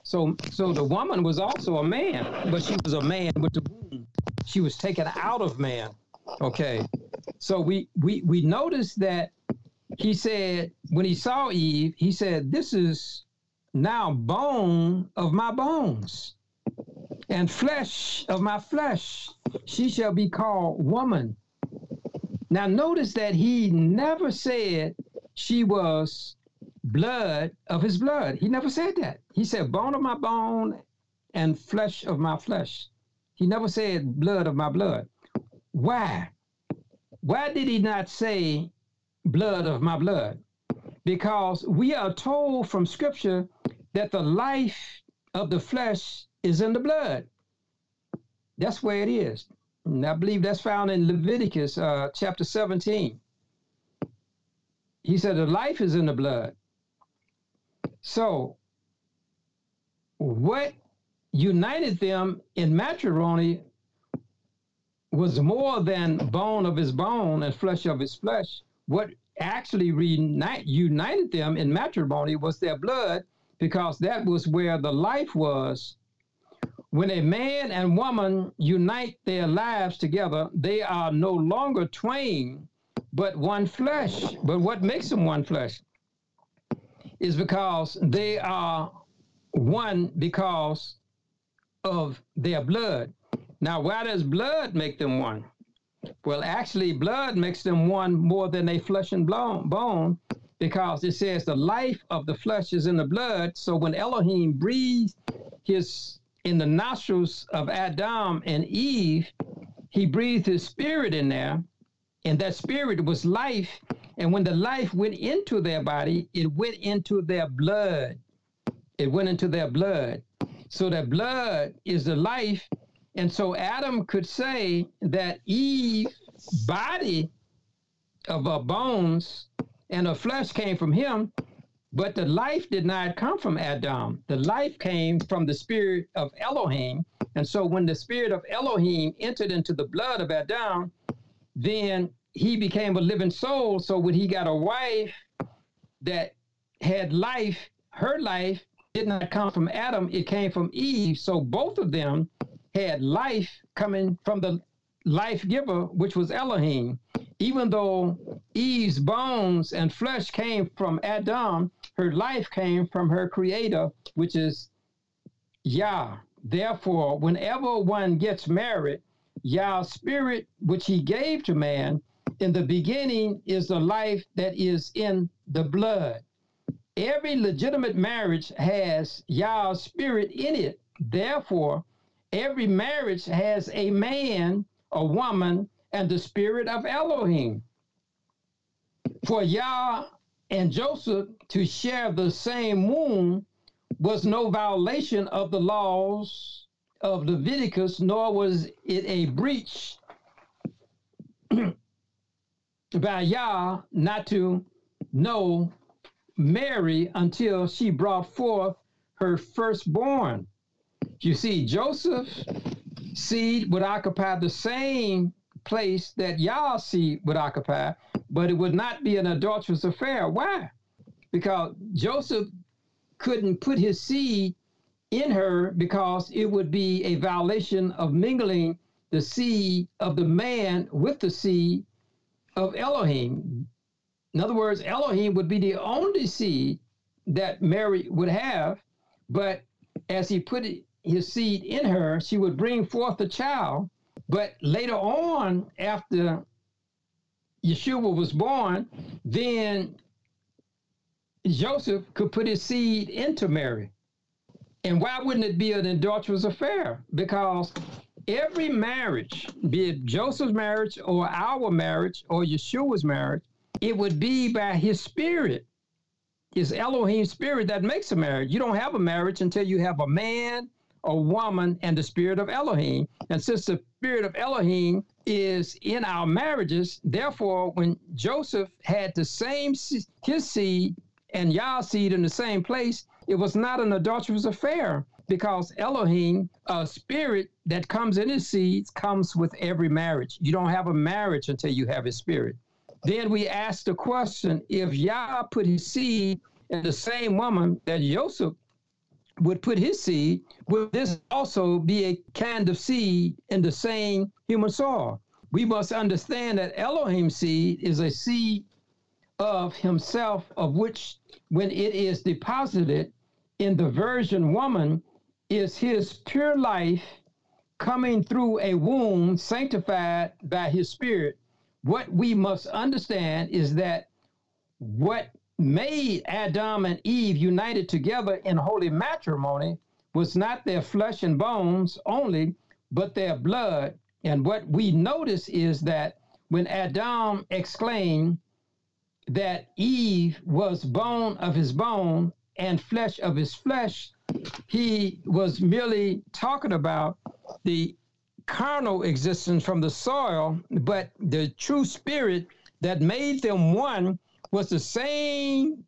So, so the woman was also a man, but she was a man with the womb. She was taken out of man. Okay. So we we we noticed that he said when he saw Eve, he said, This is now bone of my bones and flesh of my flesh. She shall be called woman. Now, notice that he never said she was blood of his blood. He never said that. He said bone of my bone and flesh of my flesh. He never said blood of my blood. Why? Why did he not say blood of my blood? Because we are told from scripture that the life of the flesh is in the blood. That's where it is. And I believe that's found in Leviticus uh, chapter 17. He said the life is in the blood. So, what united them in matrimony was more than bone of his bone and flesh of his flesh. What actually reunite, united them in matrimony was their blood, because that was where the life was when a man and woman unite their lives together, they are no longer twain, but one flesh. But what makes them one flesh is because they are one because of their blood. Now, why does blood make them one? Well, actually, blood makes them one more than a flesh and bone because it says the life of the flesh is in the blood. So when Elohim breathed his in the nostrils of Adam and Eve, he breathed his spirit in there, and that spirit was life. And when the life went into their body, it went into their blood. It went into their blood. So that blood is the life. And so Adam could say that Eve's body of her bones and her flesh came from him, but the life did not come from Adam. The life came from the spirit of Elohim. And so when the spirit of Elohim entered into the blood of Adam, then he became a living soul. So when he got a wife that had life, her life did not come from Adam, it came from Eve. So both of them had life coming from the life giver, which was Elohim. Even though Eve's bones and flesh came from Adam, her life came from her creator, which is Yah. Therefore, whenever one gets married, Yah's spirit, which he gave to man, in the beginning is the life that is in the blood. Every legitimate marriage has Yah's spirit in it. Therefore, every marriage has a man, a woman, and the spirit of Elohim. For Yah and Joseph to share the same womb was no violation of the laws of Leviticus, nor was it a breach by Yah not to know Mary until she brought forth her firstborn. You see, Joseph's seed would occupy the same place that Yah's seed would occupy, but it would not be an adulterous affair. Why? Because Joseph couldn't put his seed in her because it would be a violation of mingling the seed of the man with the seed of Elohim. In other words, Elohim would be the only seed that Mary would have, but as he put his seed in her, she would bring forth a child. But later on, after Yeshua was born, then Joseph could put his seed into Mary. And why wouldn't it be an adulterous affair? Because every marriage, be it Joseph's marriage or our marriage or Yeshua's marriage, it would be by his spirit, his Elohim spirit that makes a marriage. You don't have a marriage until you have a man, a woman, and the spirit of Elohim. And since the spirit of Elohim is in our marriages, therefore, when Joseph had the same his seed and Yah's seed in the same place, it was not an adulterous affair because Elohim, a spirit that comes in his seeds, comes with every marriage. You don't have a marriage until you have his spirit. Then we ask the question if Yah put his seed in the same woman that Joseph would put his seed, would this also be a kind of seed in the same human soil? We must understand that Elohim's seed is a seed of himself, of which, when it is deposited in the virgin woman, is his pure life coming through a womb sanctified by his spirit. What we must understand is that what made Adam and Eve united together in holy matrimony was not their flesh and bones only, but their blood. And what we notice is that when Adam exclaimed, that Eve was bone of his bone and flesh of his flesh, he was merely talking about the carnal existence from the soil, but the true spirit that made them one was the same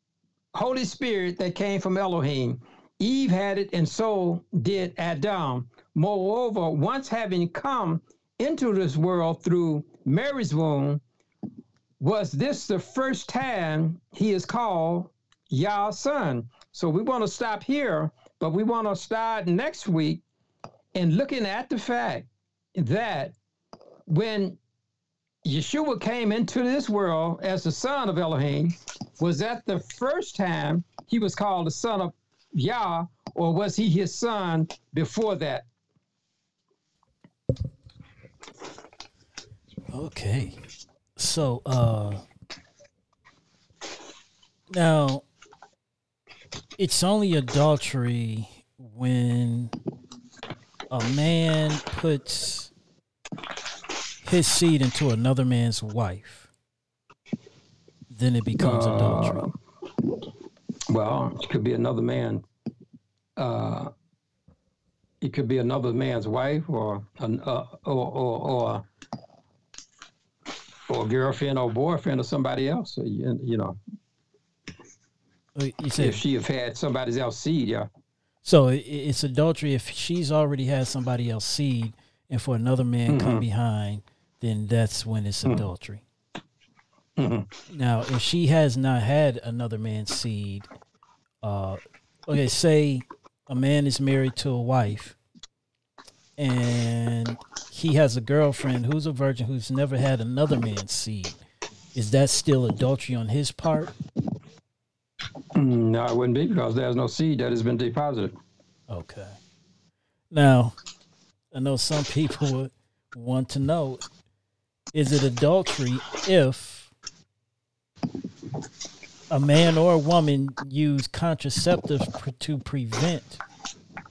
Holy Spirit that came from Elohim. Eve had it, and so did Adam. Moreover, once having come into this world through Mary's womb, was this the first time he is called Yah's son? So we want to stop here, but we want to start next week and looking at the fact that when Yeshua came into this world as the son of Elohim, was that the first time he was called the son of Yah, or was he his son before that? Okay. So, uh, now it's only adultery when a man puts his seed into another man's wife. Then it becomes uh, adultery. Well, it could be another man. Uh, it could be another man's wife, or an, uh, or, or, or or girlfriend or boyfriend or somebody else. You, you know, you said, if she have had somebody else seed, yeah. So it's adultery if she's already had somebody else seed, and for another man mm-hmm. come behind, then that's when it's mm-hmm. adultery. Mm-hmm. Now, if she has not had another man's seed, uh, okay, say a man is married to a wife, and he has a girlfriend who's a virgin who's never had another man's seed, is that still adultery on his part? No, it wouldn't be because there's no seed that has been deposited. Okay. Now, I know some people would want to know is it adultery if a man or a woman use contraceptives to prevent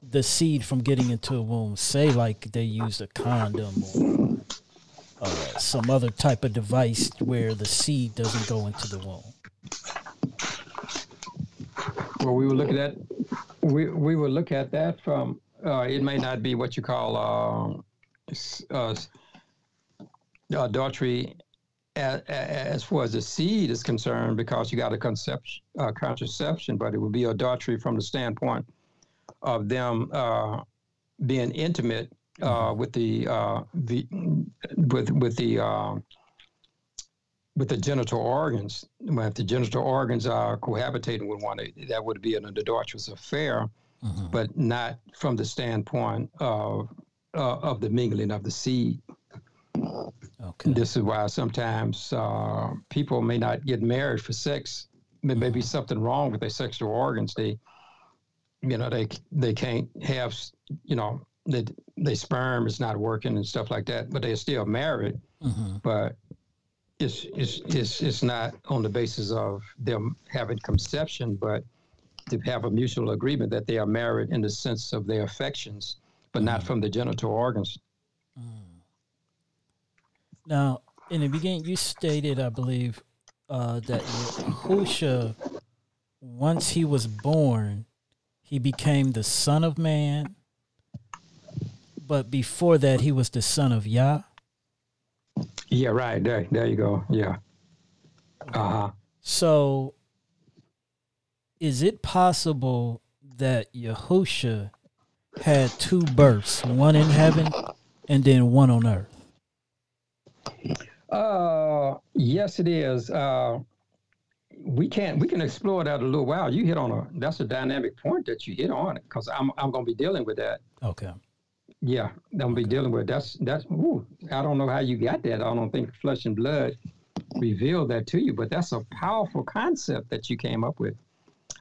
the seed from getting into a womb. Say like they used a condom or uh, some other type of device where the seed doesn't go into the womb. Well, we will look at that. We we will look at that from. Uh, it may not be what you call uh, uh, adultery as, as, far as the seed is concerned, because you got a conception, uh, contraception, but it would be adultery from the standpoint of them uh, being intimate uh, mm-hmm. with the, uh, the with with the uh, with the genital organs. If the genital organs are cohabitating with one, that would be an adulterous affair, mm-hmm. but not from the standpoint of uh, of the mingling of the seed. Okay. This is why sometimes uh, people may not get married for sex. There may be something wrong with their sexual organs. They, you know, they they can't have, you know, the their sperm is not working and stuff like that. But they're still married. hmm But it's it's it's it's not on the basis of them having conception, but to have a mutual agreement that they are married in the sense of their affections, but not from the genital organs. Now, in the beginning, you stated, I believe, uh, that Yahusha, once he was born, he became the Son of Man. But before that, he was the Son of Yah. Yeah, right. There, there you go. Yeah. Uh huh. So, is it possible that Yahusha had two births, one in heaven and then one on earth? Uh, yes, it is. Uh, we can we can explore that a little while. You hit on a that's a dynamic point that you hit on because I'm I'm going to be dealing with that. Okay. Yeah, I'm gonna be dealing with that's that's. Ooh, I don't know how you got that. I don't think flesh and blood revealed that to you, but that's a powerful concept that you came up with.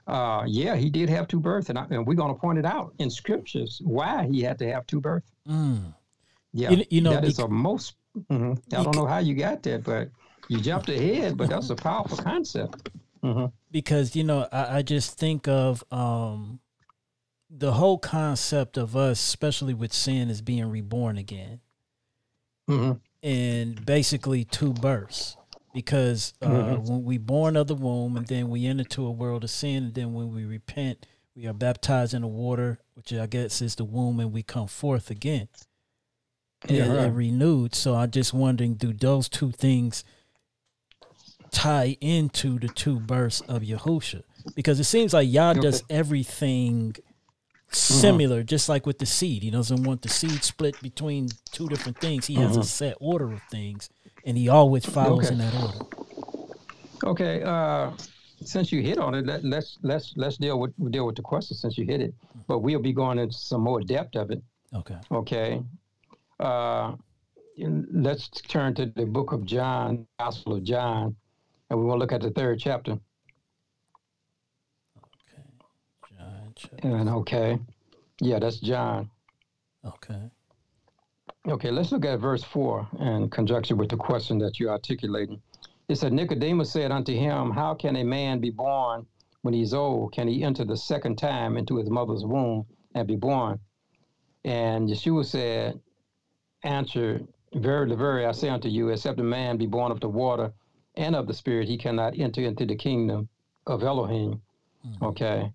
Uh, yeah, he did have two births, and, I, and we're gonna point it out in scriptures why he had to have two births. Mm. Yeah, You- you know, that is a most. mhm. I don't know how you got that, but you jumped ahead. But that's a powerful concept. hmm because you know I, I just think of um the whole concept of us especially with sin is being reborn again hmm and basically two births because uh, Mhm. when we born of the womb and then we enter to a world of sin and then when we repent we are baptized in the water which i guess is the womb and we come forth again Yeah, and, right. and renewed so i'm just wondering do those two things tie into the two births of Yahusha? Because it seems like Yah does everything similar, just like with the seed. He doesn't want the seed split between two different things. He has a set order of things, and he always follows Okay. in that order. Okay. Uh, since you hit on it, let, let's let's let's deal with deal with the question since you hit it. But we'll be going into some more depth of it. Okay. Okay. Uh, let's turn to the book of John, Gospel of John, and we to look at the third chapter. Okay. John check. And okay, yeah, that's John. Okay. Okay, let's look at verse 4 in conjunction with the question that you're articulating. It said, Nicodemus said unto him, How can a man be born when he's old? Can he enter the second time into his mother's womb and be born? And Yeshua said, Answer, Verily, verily, I say unto you, except a man be born of the water and of the Spirit, he cannot enter into the kingdom of Elohim. Okay.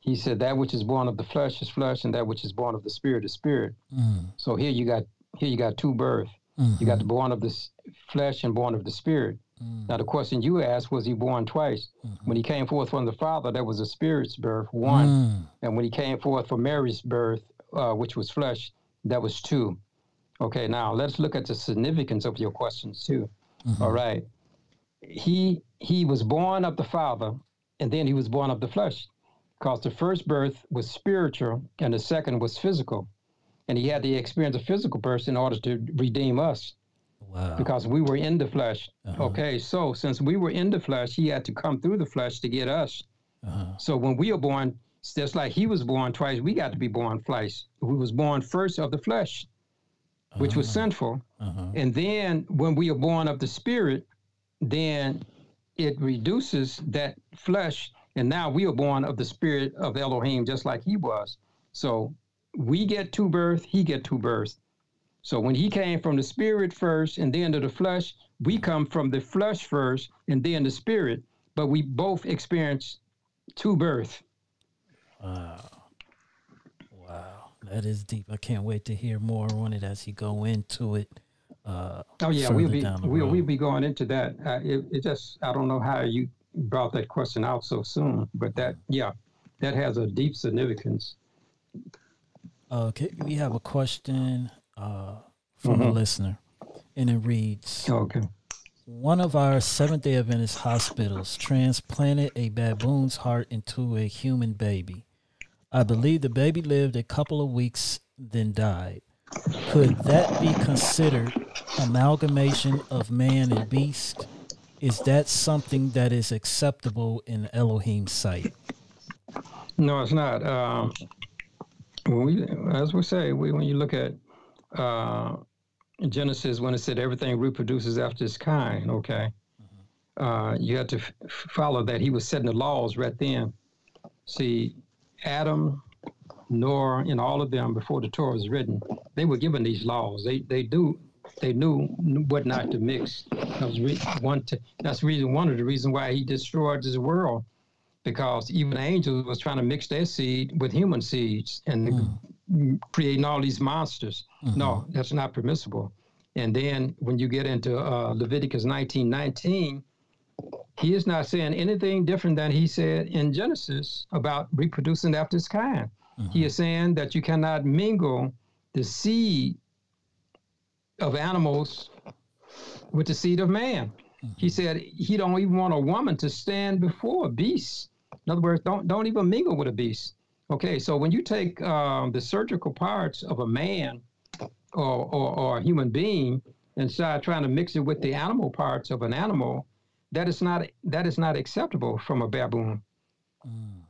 He said, That which is born of the flesh is flesh, and that which is born of the Spirit is spirit. Mm. So here you got here you got two births. You got the born of the flesh and born of the spirit. Mm. Now the question you asked was he born twice? Mhm. When he came forth from the Father, that was a spirit's birth, one, and when he came forth from Mary's birth, uh, which was flesh, that was two. Okay, now let's look at the significance of your questions too. All right, he he was born of the Father, and then he was born of the flesh, because the first birth was spiritual and the second was physical, and he had to experience a physical birth in order to redeem us Wow. because we were in the flesh. Uh-huh. Okay, so since we were in the flesh, he had to come through the flesh to get us. Uh-huh. So when we are born, just like he was born twice, we got to be born twice. We was born first of the flesh, which was Uh-huh. sinful, Uh-huh. and then when we are born of the spirit, then it reduces that flesh, and now we are born of the spirit of Elohim, just like he was. So we get two births, he get two births. So when he came from the spirit first and then to the flesh, we come from the flesh first and then the spirit, but we both experience two births. Wow. Wow. That is deep. I can't wait to hear more on it as you go into it. Uh, Oh yeah, we'll be we'll, we'll be going into that. Uh, it, it just I don't know how you brought that question out so soon, but that yeah, that has a deep significance. Okay, we have a question uh, from a Mhm. listener, and it reads Okay. One of our Seventh day Adventist hospitals transplanted a baboon's heart into a human baby. I believe the baby lived a couple of weeks, then died. Could that be considered amalgamation of man and beast? Is that something that is acceptable in Elohim's sight? No, it's not. Um, when we, as we say, we, when you look at uh, Genesis, when it said everything reproduces after its kind, okay, uh, you have to f- follow that. He was setting the laws right then. See, Adam, Noah, and all of them before the Torah was written, they were given these laws. They they do they knew what not to mix. That was re- one. That's reason one of the reasons why he destroyed this world, because even angels was trying to mix their seed with human seeds and mm. creating all these monsters. Mm-hmm. No, that's not permissible. And then when you get into uh, Leviticus 19:19, he is not saying anything different than he said in Genesis about reproducing after his kind. Mm-hmm. He is saying that you cannot mingle the seed of animals with the seed of man. Mm-hmm. He said he don't even want a woman to stand before a beast. In other words, don't don't even mingle with a beast. Okay, so when you take um, the surgical parts of a man or, or, or, a human being and start trying to mix it with the animal parts of an animal, that is not that is not acceptable from a baboon. Mm.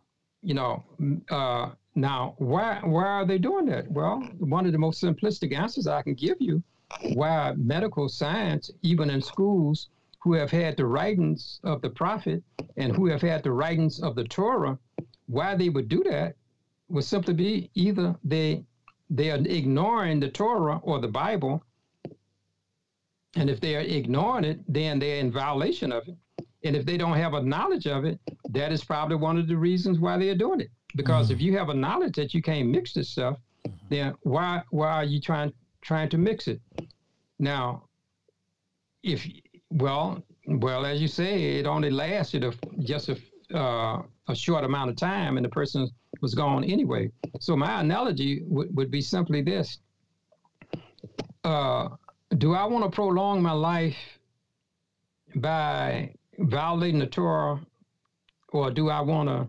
You know, uh, now why why are they doing that? Well, one of the most simplistic answers I can give you why medical science, even in schools, who have had the writings of the prophet and who have had the writings of the Torah, why they would do that would simply be either they they are ignoring the Torah or the Bible, and if they are ignoring it, then they're in violation of it. And if they don't have a knowledge of it, that is probably one of the reasons why they are doing it. Because mm-hmm. if you have a knowledge that you can't mix this stuff, then why why are you trying trying to mix it. Now, if well, well, as you say, it only lasted a, just a, uh, a short amount of time, and the person was gone anyway. So my analogy w- would be simply this: uh, Do I want to prolong my life by violating the Torah, or do I want to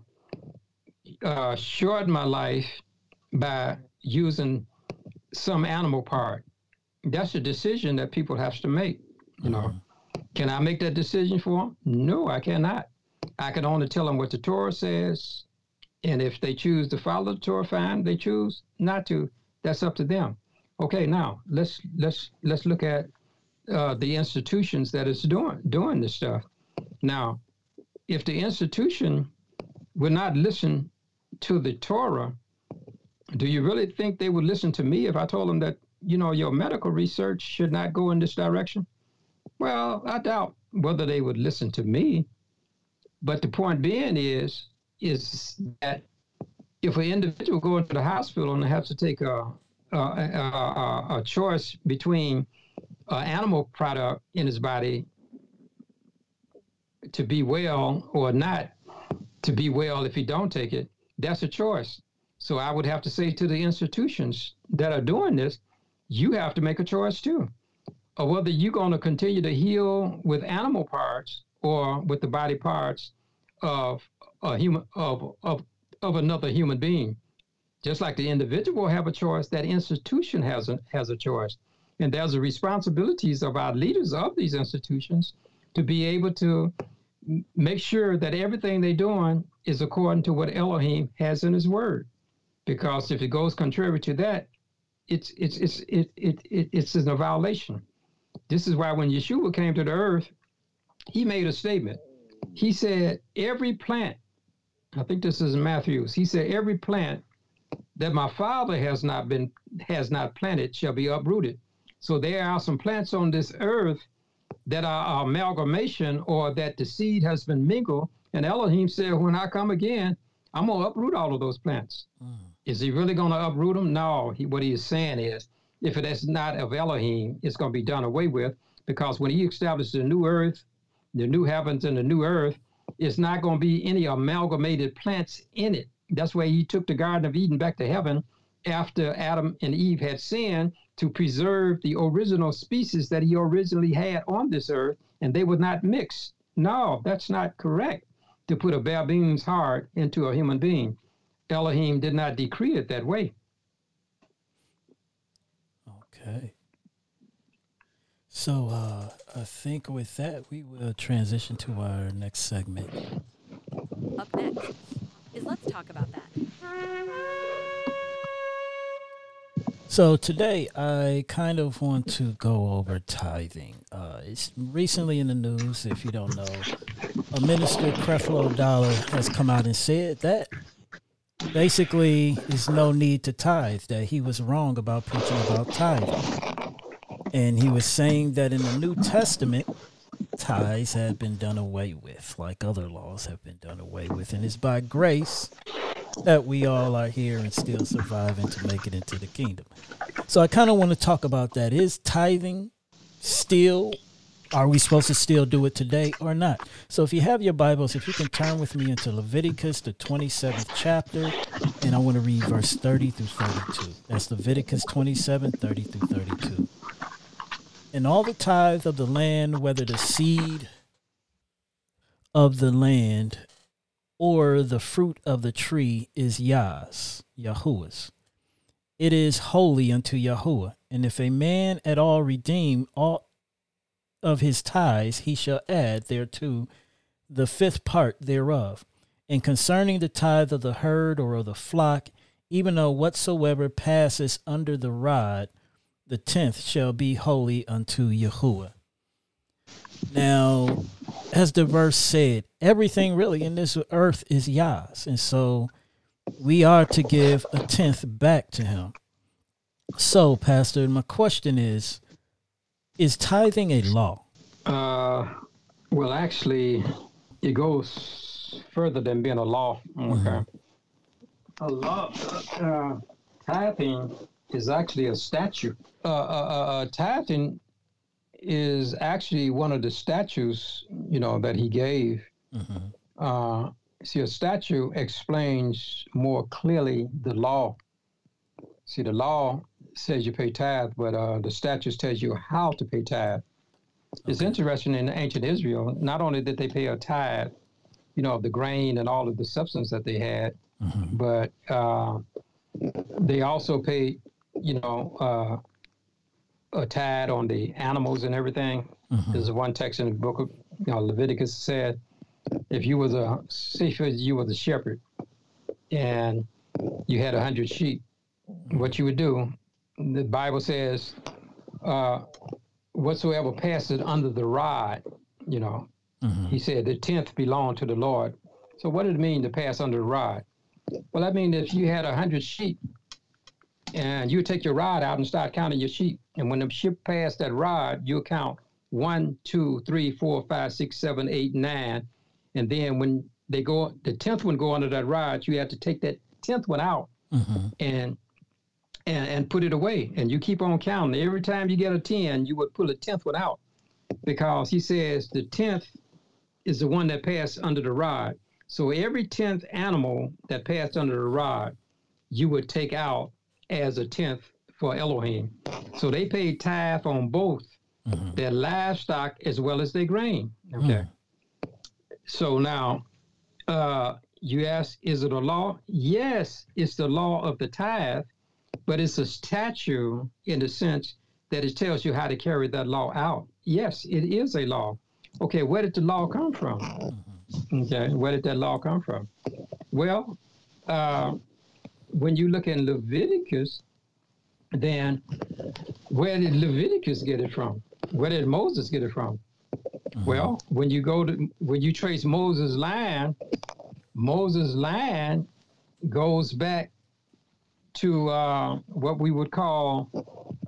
uh, shorten my life by using some animal part. That's a decision that people have to make. You know, mm-hmm. can I make that decision for them? No, I cannot. I can only tell them what the Torah says, and if they choose to follow the Torah, fine. They choose not to. That's up to them. Okay, now let's let's let's look at uh, the institutions that is doing doing this stuff. Now, if the institution will not listen to the Torah, do you really think they would listen to me if I told them that, you know, your medical research should not go in this direction? Well, I doubt whether they would listen to me. But the point being is, is that if an individual go into the hospital and has to take a, a, a, a choice between an animal product in his body to be well or not to be well if he don't take it, that's a choice. So I would have to say to the institutions that are doing this, you have to make a choice too, of whether you're going to continue to heal with animal parts or with the body parts of a human of of of another human being. Just like the individual have a choice, that institution has a, has a choice. And there's the responsibilities of our leaders of these institutions to be able to make sure that everything they're doing is according to what Elohim has in his word because if it goes contrary to that, it's it's it's it, it, it it's a violation. This is why when Yeshua came to the earth, he made a statement. He said, "Every plant, I think this is in Matthew's. He said, every plant that my Father has not been has not planted shall be uprooted. So there are some plants on this earth that are amalgamation or that the seed has been mingled. And Elohim said, when I come again, I'm gonna uproot all of those plants. Mm. Is he really going to uproot them? No. He, what he is saying is, if it is not of Elohim, it's going to be done away with because when he establishes the new earth, the new heavens and the new earth, it's not going to be any amalgamated plants in it. That's why he took the Garden of Eden back to heaven after Adam and Eve had sinned to preserve the original species that he originally had on this earth, and they would not mix. No, that's not correct to put a baboon's heart into a human being. Elohim did not decree it that way. Okay. So uh, I think with that, we will transition to our next segment. Up next is Let's Talk About That. So today, I kind of want to go over tithing. Uh, it's recently in the news, if you don't know, a minister, Creflo Dollar, has come out and said that basically there's no need to tithe, that he was wrong about preaching about tithing. And he was saying that in the New Testament, tithes had been done away with, like other laws have been done away with. And it's by grace that we all are here and still surviving to make it into the kingdom. So I kind of want to talk about that. Is tithing still are we supposed to still do it today or not? So if you have your Bibles, if you can turn with me into Leviticus, the 27th chapter, and I want to read verse 30 through 32. That's Leviticus 27, 30 through 32. And all the tithe of the land, whether the seed of the land or the fruit of the tree is Yah's, Yahuwah's. It is holy unto Yahuwah. And if a man at all redeem all of his tithes, he shall add thereto the fifth part thereof. And concerning the tithe of the herd or of the flock, even though whatsoever passes under the rod, the tenth shall be holy unto Yahuwah. Now, as the verse said, everything really in this earth is Yah's. And so we are to give a tenth back to him. So, Pastor, my question is Is tithing a law? Uh, well, actually, it goes further than being a law. Okay. Mm-hmm. A law, uh, tithing is actually a statute. Uh, uh, uh, uh tithing is actually one of the statues, you know, that he gave. Mm-hmm. Uh, see, a statue explains more clearly the law. See, the law says you pay tithe, but uh, the statute tells you how to pay tithe. Okay. It's interesting in ancient Israel, not only did they pay a tithe, you know, of the grain and all of the substance that they had, mm-hmm. but uh, they also paid, you know, uh, a tad on the animals and everything. Mm-hmm. There's one text in the book of you know, Leviticus said, if you was a say you was a shepherd and you had a hundred sheep, what you would do, the Bible says, uh, whatsoever passes under the rod, you know, mm-hmm. he said the tenth belonged to the Lord. So what did it mean to pass under the rod? Well, that means if you had a hundred sheep and you would take your rod out and start counting your sheep. And when the ship pass that rod, you count one, two, three, four, five, six, seven, eight, nine. And then when they go, the tenth one go under that rod, you have to take that tenth one out mm-hmm. and and and put it away. And you keep on counting. Every time you get a ten, you would pull a tenth one out because he says the tenth is the one that passed under the rod. So every tenth animal that passed under the rod, you would take out as a tenth for Elohim. So they paid tithe on both mm-hmm. their livestock as well as their grain. Okay. Mm. So now, uh, you ask, is it a law? Yes, it's the law of the tithe, but it's a statute in the sense that it tells you how to carry that law out. Yes, it is a law. Okay, where did the law come from? Mm-hmm. Okay, where did that law come from? Well, uh, when you look in Leviticus, then where did Leviticus get it from? Where did Moses get it from? Uh-huh. Well, when you go to when you trace Moses' line, Moses' line goes back to uh, what we would call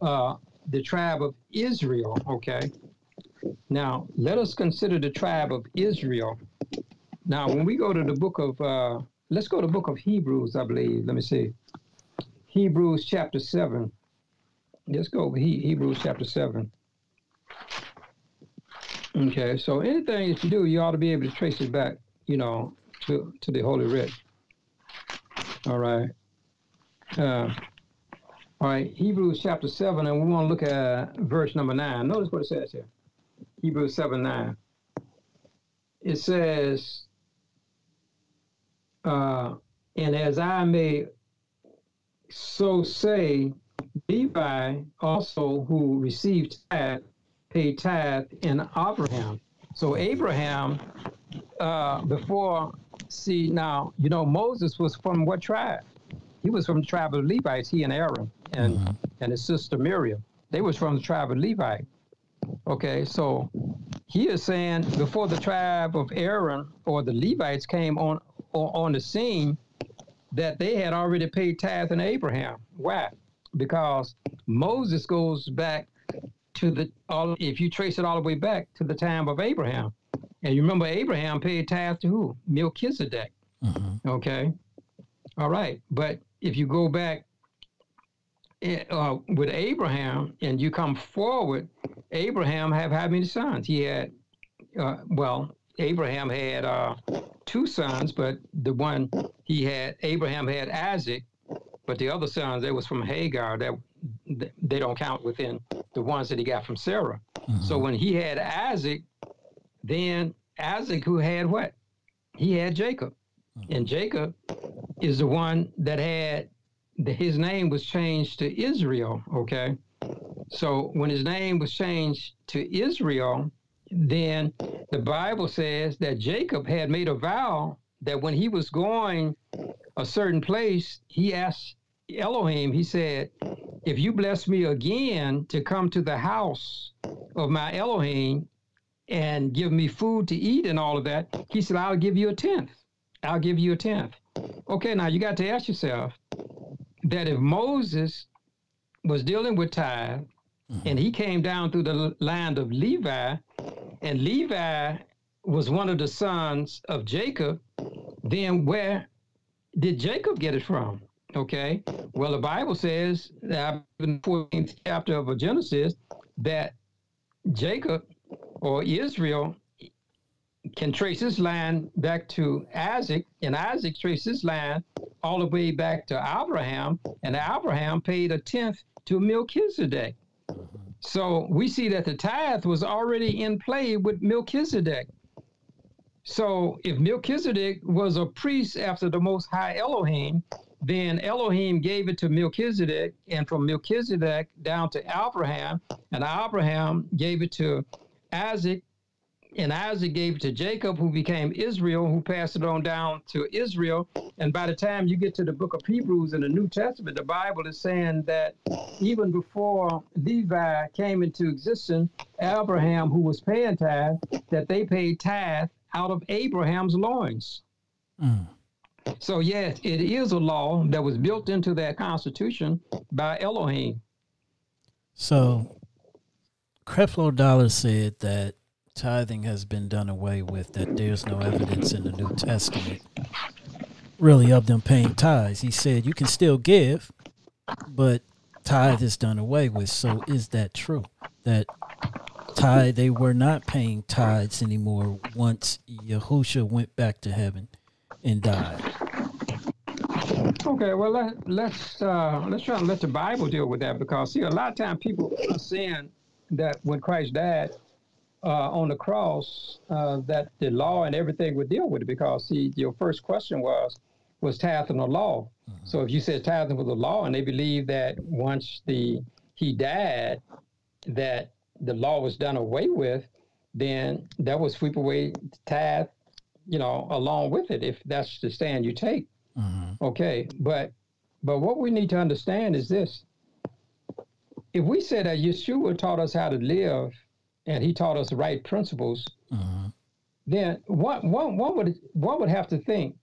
uh, the tribe of Israel. Okay. Now let us consider the tribe of Israel. Now, when we go to the book of uh, Let's go to the book of Hebrews, I believe. Let me see. Hebrews chapter 7. Let's go over Hebrews chapter 7. Okay, so anything that you do, you ought to be able to trace it back, you know, to, to the Holy Writ. All right. Uh, all right, Hebrews chapter 7, and we want to look at verse number 9. Notice what it says here Hebrews 7 9. It says, uh, and as I may so say, Levi also, who received tithe, paid tithe in Abraham. So Abraham, uh, before, see now, you know, Moses was from what tribe? He was from the tribe of Levites, he and Aaron and, Mhm. and his sister Miriam. They was from the tribe of Levi. Okay, so he is saying before the tribe of Aaron or the Levites came on on, on the scene, that they had already paid tithes in Abraham. Why? Because Moses goes back to the all. If you trace it all the way back to the time of Abraham, and you remember Abraham paid tithes to who? Melchizedek. Mhm. Okay. All right. But if you go back eh, uh, with Abraham and you come forward, Abraham have how many sons? He had, uh, well, Abraham had uh, two sons, but the one he had, Abraham had Isaac, but the other sons, that was from Hagar. That they don't count within the ones that he got from Sarah. So when he had Isaac, then Isaac who had what? He had Jacob. And Jacob is the one that had the, his name was changed to Israel, okay? So when his name was changed to Israel, then the Bible says that Jacob had made a vow that when he was going a certain place, he asked Elohim, he said, if you bless me again to come to the house of my Elohim and give me food to eat and all of that, he said, I'll give you a tenth. I'll give you a tenth. Okay, now you got to ask yourself that if Moses was dealing with tithe mm-hmm. and he came down through the land of Levi, and Levi was one of the sons of Jacob, then where did Jacob get it from? Okay. Well, the Bible says that in the 14th chapter of Genesis that Jacob or Israel can trace his line back to Isaac, and Isaac traced his line all the way back to Abraham, and Abraham paid a tenth to Melchizedek. So we see that the tithe was already in play with Melchizedek. So if Melchizedek was a priest after the Most High Elohim, then Elohim gave it to Melchizedek, and from Melchizedek down to Abraham, and Abraham gave it to Isaac, and Isaac gave it to Jacob, who became Israel, who passed it on down to Israel. And by the time you get to the book of Hebrews in the New Testament, the Bible is saying that even before Levi came into existence, Abraham, who was paying tithe, that they paid tithe out of Abraham's loins. Mm. So, yes, it is a law that was built into that constitution by Elohim. So, Creflo Dollar said that tithing has been done away with, that there's no evidence in the New Testament really of them paying tithes. He said you can still give, but tithe is done away with. So, is that true? That tithe, they were not paying tithes anymore once Yahusha went back to heaven and died. Okay, well let, let's uh, let's try and let the Bible deal with that because see a lot of times people are saying that when Christ died uh, on the cross, uh, that the law and everything would deal with it because see your first question was was tithing a law. So if you said tithing was a law and they believe that once the he died that the law was done away with, then that would sweep away tithe, you know, along with it if that's the stand you take. Mhm. Okay, but but what we need to understand is this: if we say that Yeshua taught us how to live, and He taught us the right principles, Mhm. then one one one would one would have to think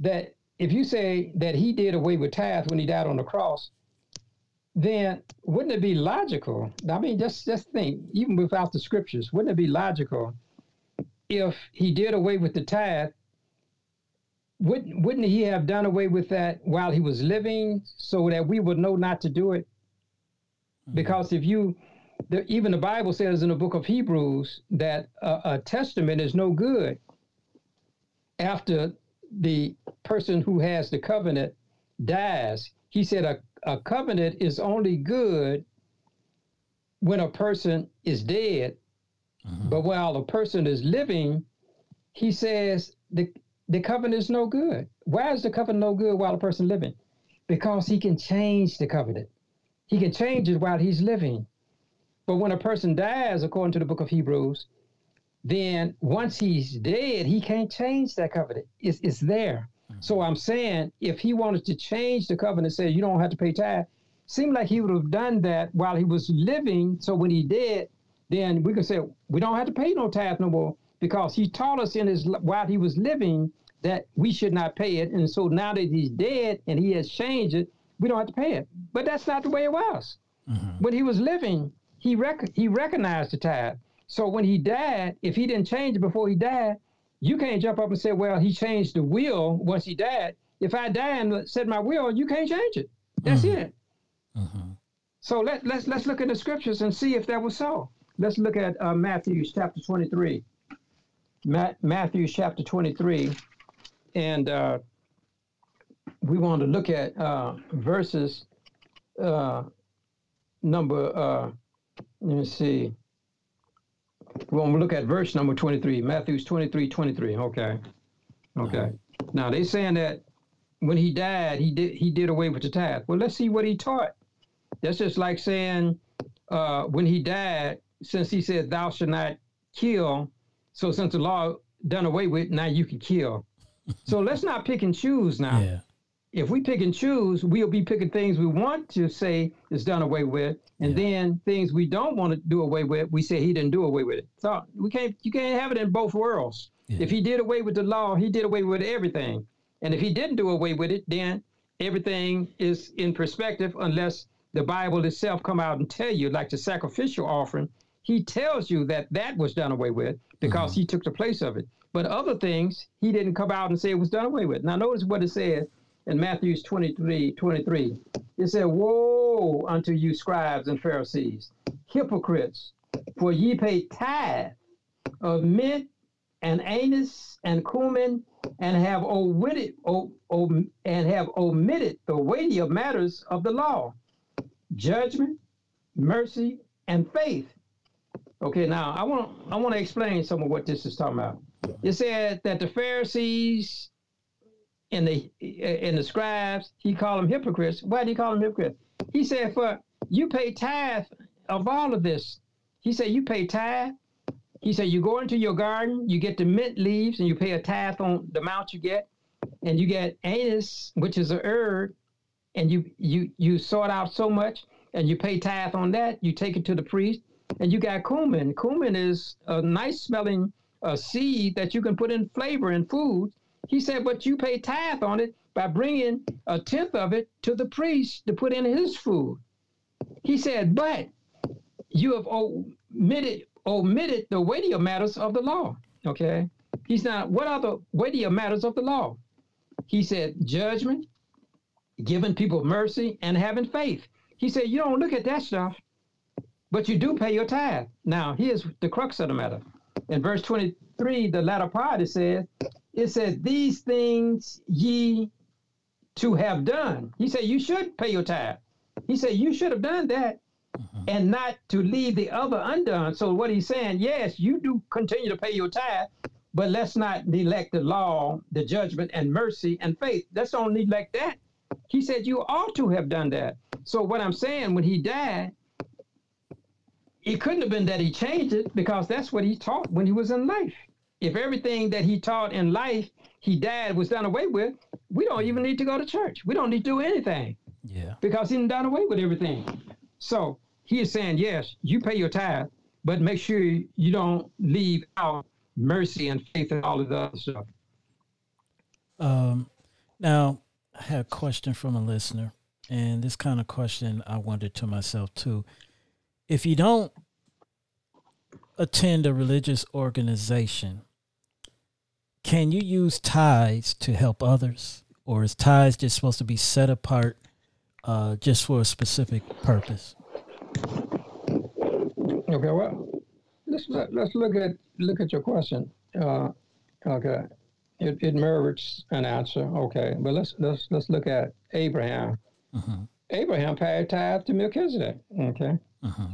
that if you say that He did away with tithe when He died on the cross, then wouldn't it be logical? I mean, just just think, even without the scriptures, wouldn't it be logical if He did away with the tithe? wouldn't wouldn't he have done away with that while he was living so that we would know not to do it because if you the, even the bible says in the book of hebrews that a, a testament is no good after the person who has the covenant dies he said a, a covenant is only good when a person is dead Mhm. but while a person is living, he says the the covenant is no good. Why is the covenant no good while a person living? Because he can change the covenant. he can change it while he's living. But when a person dies, according to the book of Hebrews, then once he's dead, he can't change that covenant. It's, it's there. Mm-hmm. So I'm saying if he wanted to change the covenant, say you don't have to pay tithe, seemed like he would have done that while he was living. So when he did, then we could say we don't have to pay no tithe no more because he taught us in his while he was living that we should not pay it. And so now that he's dead and he has changed it, we don't have to pay it. But that's not the way it was. Mm-hmm. When he was living, he rec- he recognized the tithe. So when he died, if he didn't change it before he died, you can't jump up and say, well, he changed the will once he died. If I die and said my will, you can't change it. That's mm-hmm. it. Mm-hmm. So let, let's let's look at the scriptures and see if that was so. Let's look at uh, Matthew chapter 23. Ma- Matthew chapter 23. And uh, we want to look at uh, verses uh, number, uh, let me see. We want look at verse number 23, Matthew's 23, 23. Okay. Okay. Now they saying that when he died, he did he did away with the tithe. Well, let's see what he taught. That's just like saying uh, when he died, since he said thou shalt not kill, so since the law done away with, now you can kill. so let's not pick and choose now. Yeah if we pick and choose, we'll be picking things we want to say is done away with, and yeah. then things we don't want to do away with, we say he didn't do away with it. So we can't, you can't have it in both worlds. Yeah. If he did away with the law, he did away with everything, and if he didn't do away with it, then everything is in perspective unless the Bible itself come out and tell you, like the sacrificial offering, he tells you that that was done away with because mm-hmm. he took the place of it. But other things, he didn't come out and say it was done away with. Now notice what it says in Matthew's 23, 23. It said, Woe unto you, scribes and Pharisees, hypocrites, for ye pay tithe of mint and anise and cumin, and have omitted, and have omitted the weightier matters of the law, judgment, mercy, and faith. Okay, now I want I want to explain some of what this is talking about. It said that the Pharisees and the and the scribes, he called them hypocrites. Why did he call them hypocrites? He said, "For you pay tithe of all of this." He said, "You pay tithe." He said, "You go into your garden, you get the mint leaves, and you pay a tithe on the amount you get, and you get anise, which is a herb, and you you you sort out so much, and you pay tithe on that. You take it to the priest, and you got cumin. Cumin is a nice smelling uh, seed that you can put in flavor in food." He said, but you pay tithe on it by bringing a tenth of it to the priest to put in his food. He said, but you have omitted, omitted the weightier matters of the law. Okay. He's not, what are the weightier matters of the law? He said, judgment, giving people mercy, and having faith. He said, you don't look at that stuff, but you do pay your tithe. Now, here's the crux of the matter. In verse 23, the latter part, it says, it says, These things ye to have done. He said, You should pay your tithe. He said, You should have done that mm-hmm. and not to leave the other undone. So, what he's saying, yes, you do continue to pay your tithe, but let's not neglect the law, the judgment, and mercy and faith. Let's don't neglect that. He said, You ought to have done that. So, what I'm saying, when he died, it couldn't have been that he changed it because that's what he taught when he was in life if everything that he taught in life he died was done away with, we don't even need to go to church. We don't need to do anything. Yeah. Because he done away with everything. So he is saying, yes, you pay your tithe, but make sure you don't leave out mercy and faith and all of the other stuff. Um, now, I had a question from a listener, and this kind of question I wondered to myself too. If you don't attend a religious organization, can you use tithes to help others, or is tithes just supposed to be set apart uh, just for a specific purpose? Okay, well, let's let's look at look at your question. Uh, okay, it, it merits an answer. Okay, but let's let's let's look at Abraham. Uh-huh. Abraham paid tithe to Melchizedek. Okay. Uh-huh.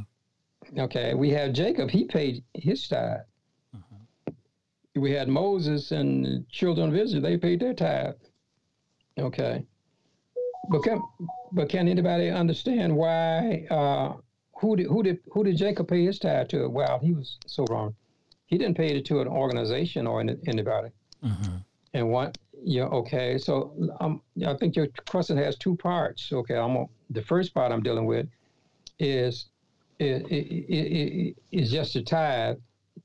Okay, we have Jacob. He paid his tithe we had Moses and the children of Israel, they paid their tithe. Okay. But can but can anybody understand why? Uh, who did who did who did Jacob pay his tithe to? Well, he was so wrong. He didn't pay it to an organization or anybody. Mm-hmm. And what? Yeah. Okay. So um, I think your question has two parts. Okay. I'm gonna- the first part I'm dealing with is is, is, is just a tithe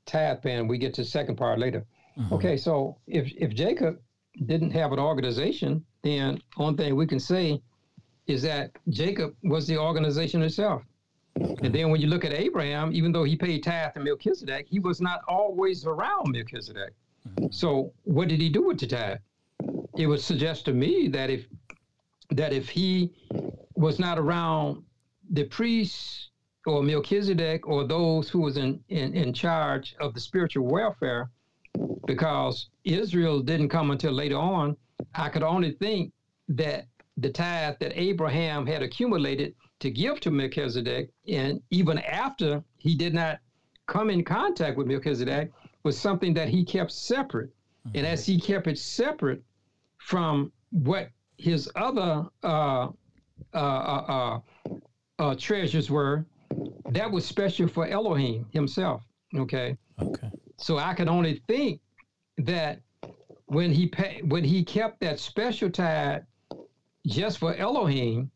tithe paying. We get to the second part later. Mhm. Okay. So if if Jacob didn't have an organization, then one thing we can say is that Jacob was the organization itself. And then when you look at Abraham, even though he paid tithe to Melchizedek, he was not always around Melchizedek. So what did he do with the tithe? It would suggest to me that if that if he was not around the priests or Melchizedek or those who was in, in, in charge of the spiritual welfare, because Israel didn't come until later on, I could only think that the tithe that Abraham had accumulated to give to Melchizedek, and even after he did not come in contact with Melchizedek, was something that he kept separate. And as he kept it separate from what his other uh, uh, uh, uh, uh, treasures were, that was special for Elohim himself. Okay. Okay. So I can only think that when he pay, when he kept that special tithe just for Elohim,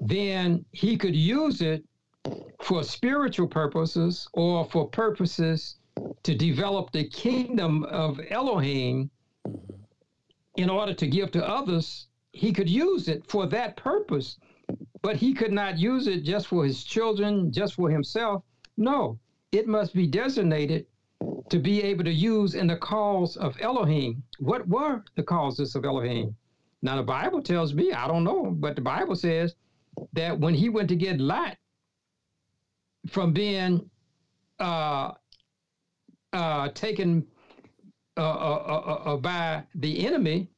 then he could use it for spiritual purposes or for purposes to develop the kingdom of Elohim mm-hmm. in order to give to others. He could use it for that purpose, but he could not use it just for his children, just for himself. No, it must be designated to be able to use in the cause of Elohim. What were the causes of Elohim? Now, the Bible tells me, I don't know, but the Bible says that when he went to get Lot from being uh, uh, taken uh, uh, uh, uh, by the enemy,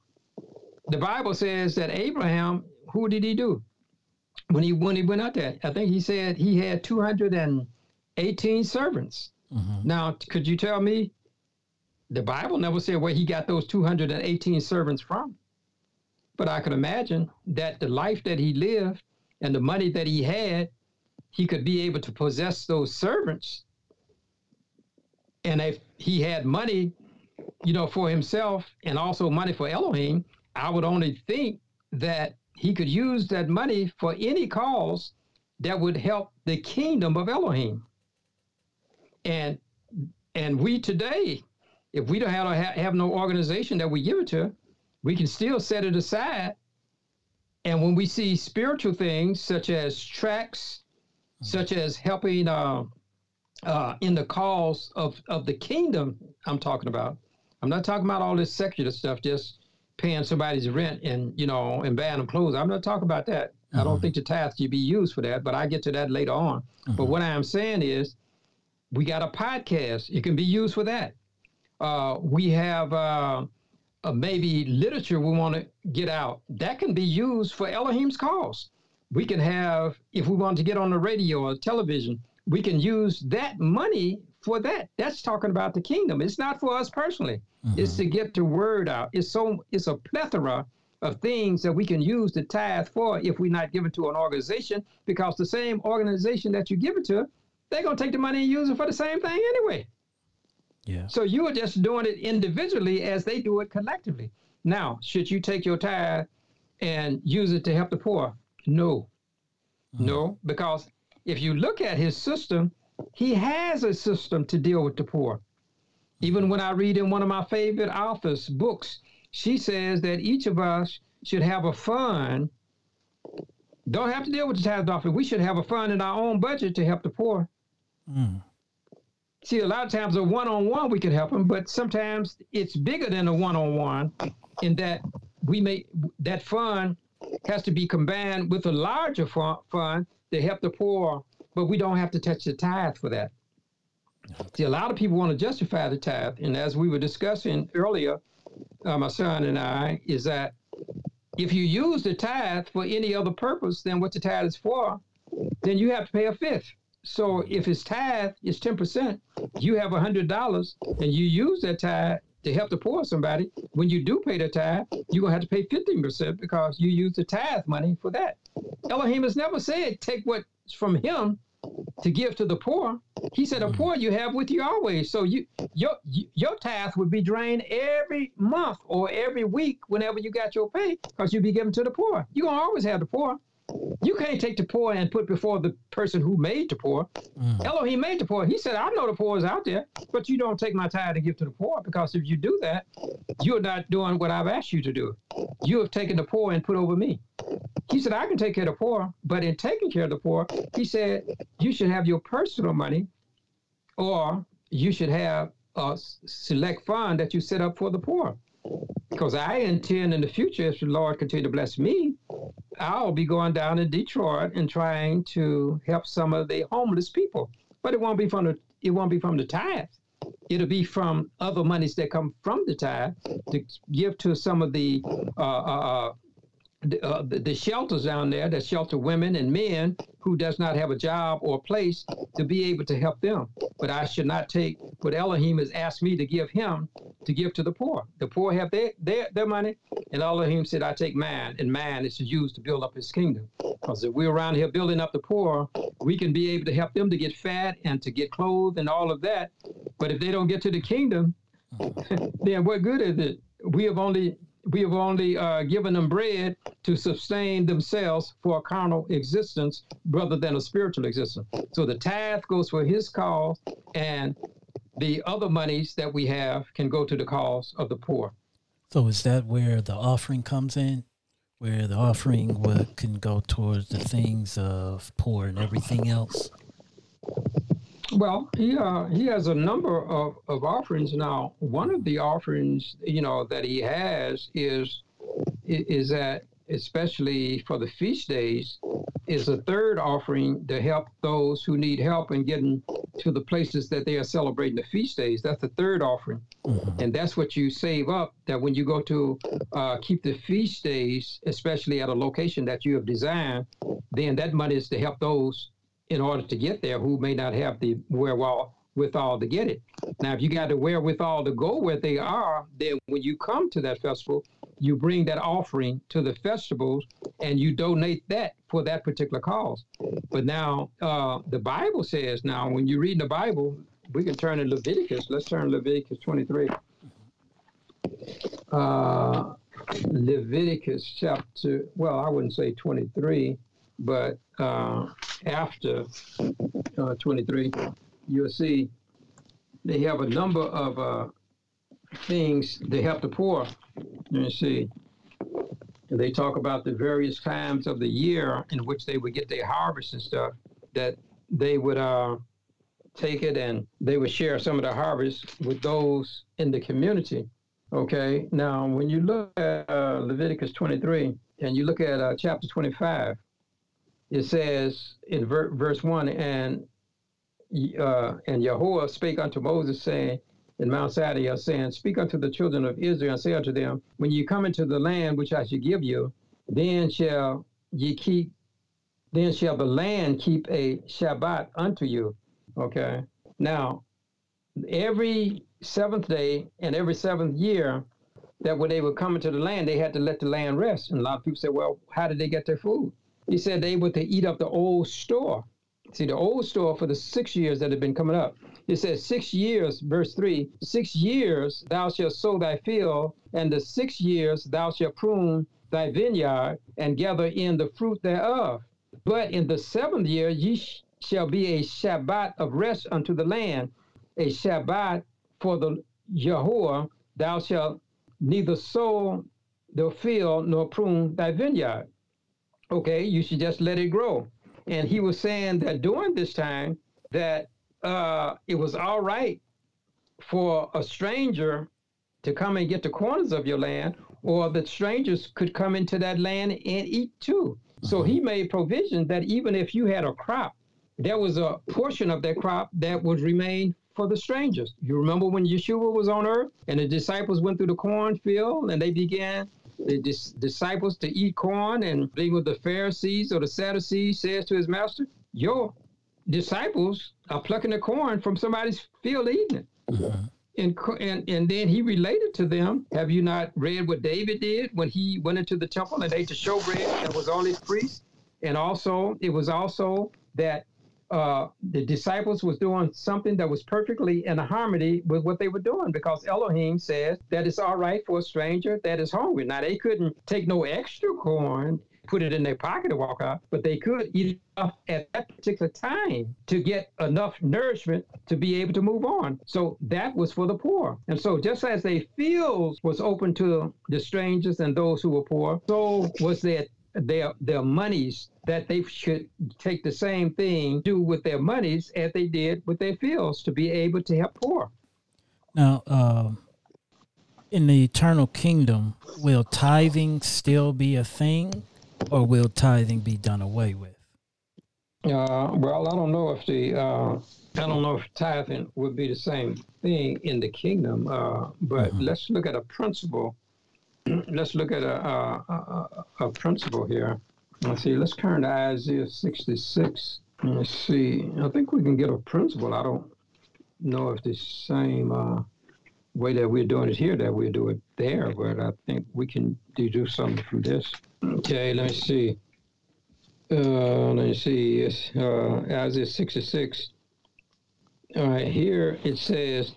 the Bible says that Abraham, who did he do? When he when he went out there, I think he said he had 218 servants. Mhm. Now, could you tell me? The Bible never said where he got those 218 servants from. But I could imagine that the life that he lived and the money that he had, he could be able to possess those servants. And if he had money, you know, for himself and also money for Elohim, I would only think that he could use that money for any cause that would help the kingdom of Elohim. And and we today, if we don't have, have no organization that we give it to, we can still set it aside. And when we see spiritual things such as tracks, such as helping uh, uh, in the cause of, of the kingdom, I'm talking about. I'm not talking about all this secular stuff, just paying somebody's rent and you know and buying them clothes. I'm not talking about that. I don't Mhm. think the tithe should be used for that, but I get to that later on. But Mhm. what I am saying is, we got a podcast. It can be used for that. Uh, we have uh, uh, maybe literature we want to get out. That can be used for Elohim's cause. We can have, if we want to get on the radio or television, we can use that money for that. That's talking about the kingdom. It's not for us personally. Mm-hmm. It's to get the word out. It's so it's a plethora of things that we can use the tithe for if we're not give it to an organization, because the same organization that you give it to, they're gonna take the money and use it for the same thing anyway. Yeah. So you are just doing it individually as they do it collectively. Now, should you take your tithe and use it to help the poor? No. Mm-hmm. No, because if you look at his system, he has a system to deal with the poor. Even when I read in one of my favorite authors' books, she says that each of us should have a fund. Don't have to deal with the tithe offering. We should have a fund in our own budget to help the poor. Mm. See, a lot of times a one-on-one we could help them, but sometimes it's bigger than a one-on-one, in that we may that fund has to be combined with a larger fund to help the poor, but we don't have to touch the tithe for that. See, a lot of people want to justify the tithe, and as we were discussing earlier, uh, my son and I, is that if you use the tithe for any other purpose than what the tithe is for, then you have to pay a fifth. So if his tithe is ten percent, you have a hundred dollars, and you use that tithe to help the poor somebody, when you do pay the tithe, you're gonna have to pay 15% because you use the tithe money for that. Elohim has never said take what's from him to give to the poor. He said, "A poor you have with you always." So you your your tithe would be drained every month or every week whenever you got your pay, because you'd be given to the poor. You're gonna always have the poor. You can't take the poor and put before the person who made the poor. Mm. Elohim made the poor. He said, I know the poor is out there, but you don't take my tithe and give to the poor because if you do that, you're not doing what I've asked you to do. You have taken the poor and put over me. He said, I can take care of the poor, but in taking care of the poor, he said, you should have your personal money or you should have a select fund that you set up for the poor. Because I intend in the future, if the Lord continue to bless me, I'll be going down to Detroit and trying to help some of the homeless people. But it won't be from the it won't be from the tithe. It'll be from other monies that come from the tithe to give to some of the uh, uh, uh, the, uh, the, the shelters down there that shelter women and men who does not have a job or a place to be able to help them. But I should not take what Elohim has asked me to give him to give to the poor. The poor have their their, their money, and Elohim said, I take mine, and mine is to use to build up his kingdom. Because if we're around here building up the poor, we can be able to help them to get fat and to get clothed and all of that. But if they don't get to the kingdom, then what good is it? We have only we have only uh, given them bread to sustain themselves for a carnal existence rather than a spiritual existence. So the tithe goes for his cause, and the other monies that we have can go to the cause of the poor. So is that where the offering comes in? Where the offering can go towards the things of poor and everything else? Well, he uh, he has a number of, of offerings now. One of the offerings, you know, that he has is is that especially for the feast days, is a third offering to help those who need help in getting to the places that they are celebrating the feast days. That's the third offering, Mhm. and that's what you save up. That when you go to uh, keep the feast days, especially at a location that you have designed, then that money is to help those in order to get there who may not have the wherewithal withal to get it. Now, if you got the wherewithal to go where they are, then when you come to that festival, you bring that offering to the festivals and you donate that for that particular cause. But now, uh, the Bible says now, when you read the Bible, we can turn to Leviticus. Let's turn Leviticus 23. Uh, Leviticus chapter, well, I wouldn't say 23, but uh, after uh, 23, you'll see they have a number of uh, things they help the poor. Me see. And they talk about the various times of the year in which they would get their harvest and stuff, that they would uh, take it and they would share some of the harvest with those in the community. Okay, now when you look at uh, Leviticus 23 and you look at uh, chapter 25, it says in ver- verse 1 and uh, and Yahweh spake unto Moses, saying, in Mount Sinai, saying, Speak unto the children of Israel, and say unto them, When ye come into the land which I shall give you, then shall ye keep, then shall the land keep a Shabbat unto you. Okay. Now, every seventh day and every seventh year, that when they would come into the land, they had to let the land rest. And a lot of people say, Well, how did they get their food? He said they were to eat up the old store. See, the old store for the six years that had been coming up. It says, Six years, verse 3 Six years thou shalt sow thy field, and the six years thou shalt prune thy vineyard, and gather in the fruit thereof. But in the seventh year ye sh- shall be a Shabbat of rest unto the land, a Shabbat for the Yahweh. Thou shalt neither sow the field nor prune thy vineyard. Okay, you should just let it grow. And he was saying that during this time that uh, it was all right for a stranger to come and get the corners of your land, or that strangers could come into that land and eat too. So he made provision that even if you had a crop, there was a portion of that crop that would remain for the strangers. You remember when Yeshua was on earth and the disciples went through the cornfield and they began the dis- disciples to eat corn and they were the Pharisees or the Sadducees says to his master, Your disciples are plucking the corn from somebody's field eating it. And, and and then he related to them. Have you not read what David did when he went into the temple and ate the showbread and was on his priest? And also, it was also that uh, the disciples was doing something that was perfectly in harmony with what they were doing because Elohim says that it's all right for a stranger that is hungry. Now they couldn't take no extra corn, put it in their pocket and walk out, but they could eat enough at that particular time to get enough nourishment to be able to move on. So that was for the poor. And so just as their fields was open to the strangers and those who were poor, so was their their their monies that they should take the same thing do with their monies as they did with their fields to be able to help poor. Now, uh, in the eternal kingdom, will tithing still be a thing, or will tithing be done away with? Uh, well, I don't know if the uh, I don't know if tithing would be the same thing in the kingdom, uh, but mm-hmm. let's look at a principle let's look at a, a, a, principle here. Let's see, let's turn to Isaiah 66. Let's see, I think we can get a principle. I don't know if the same uh, way that we're doing it here that we do it there, but I think we can do something from this. Okay, let me see. Uh, let me see. It's uh, Isaiah 66. All right, here it says,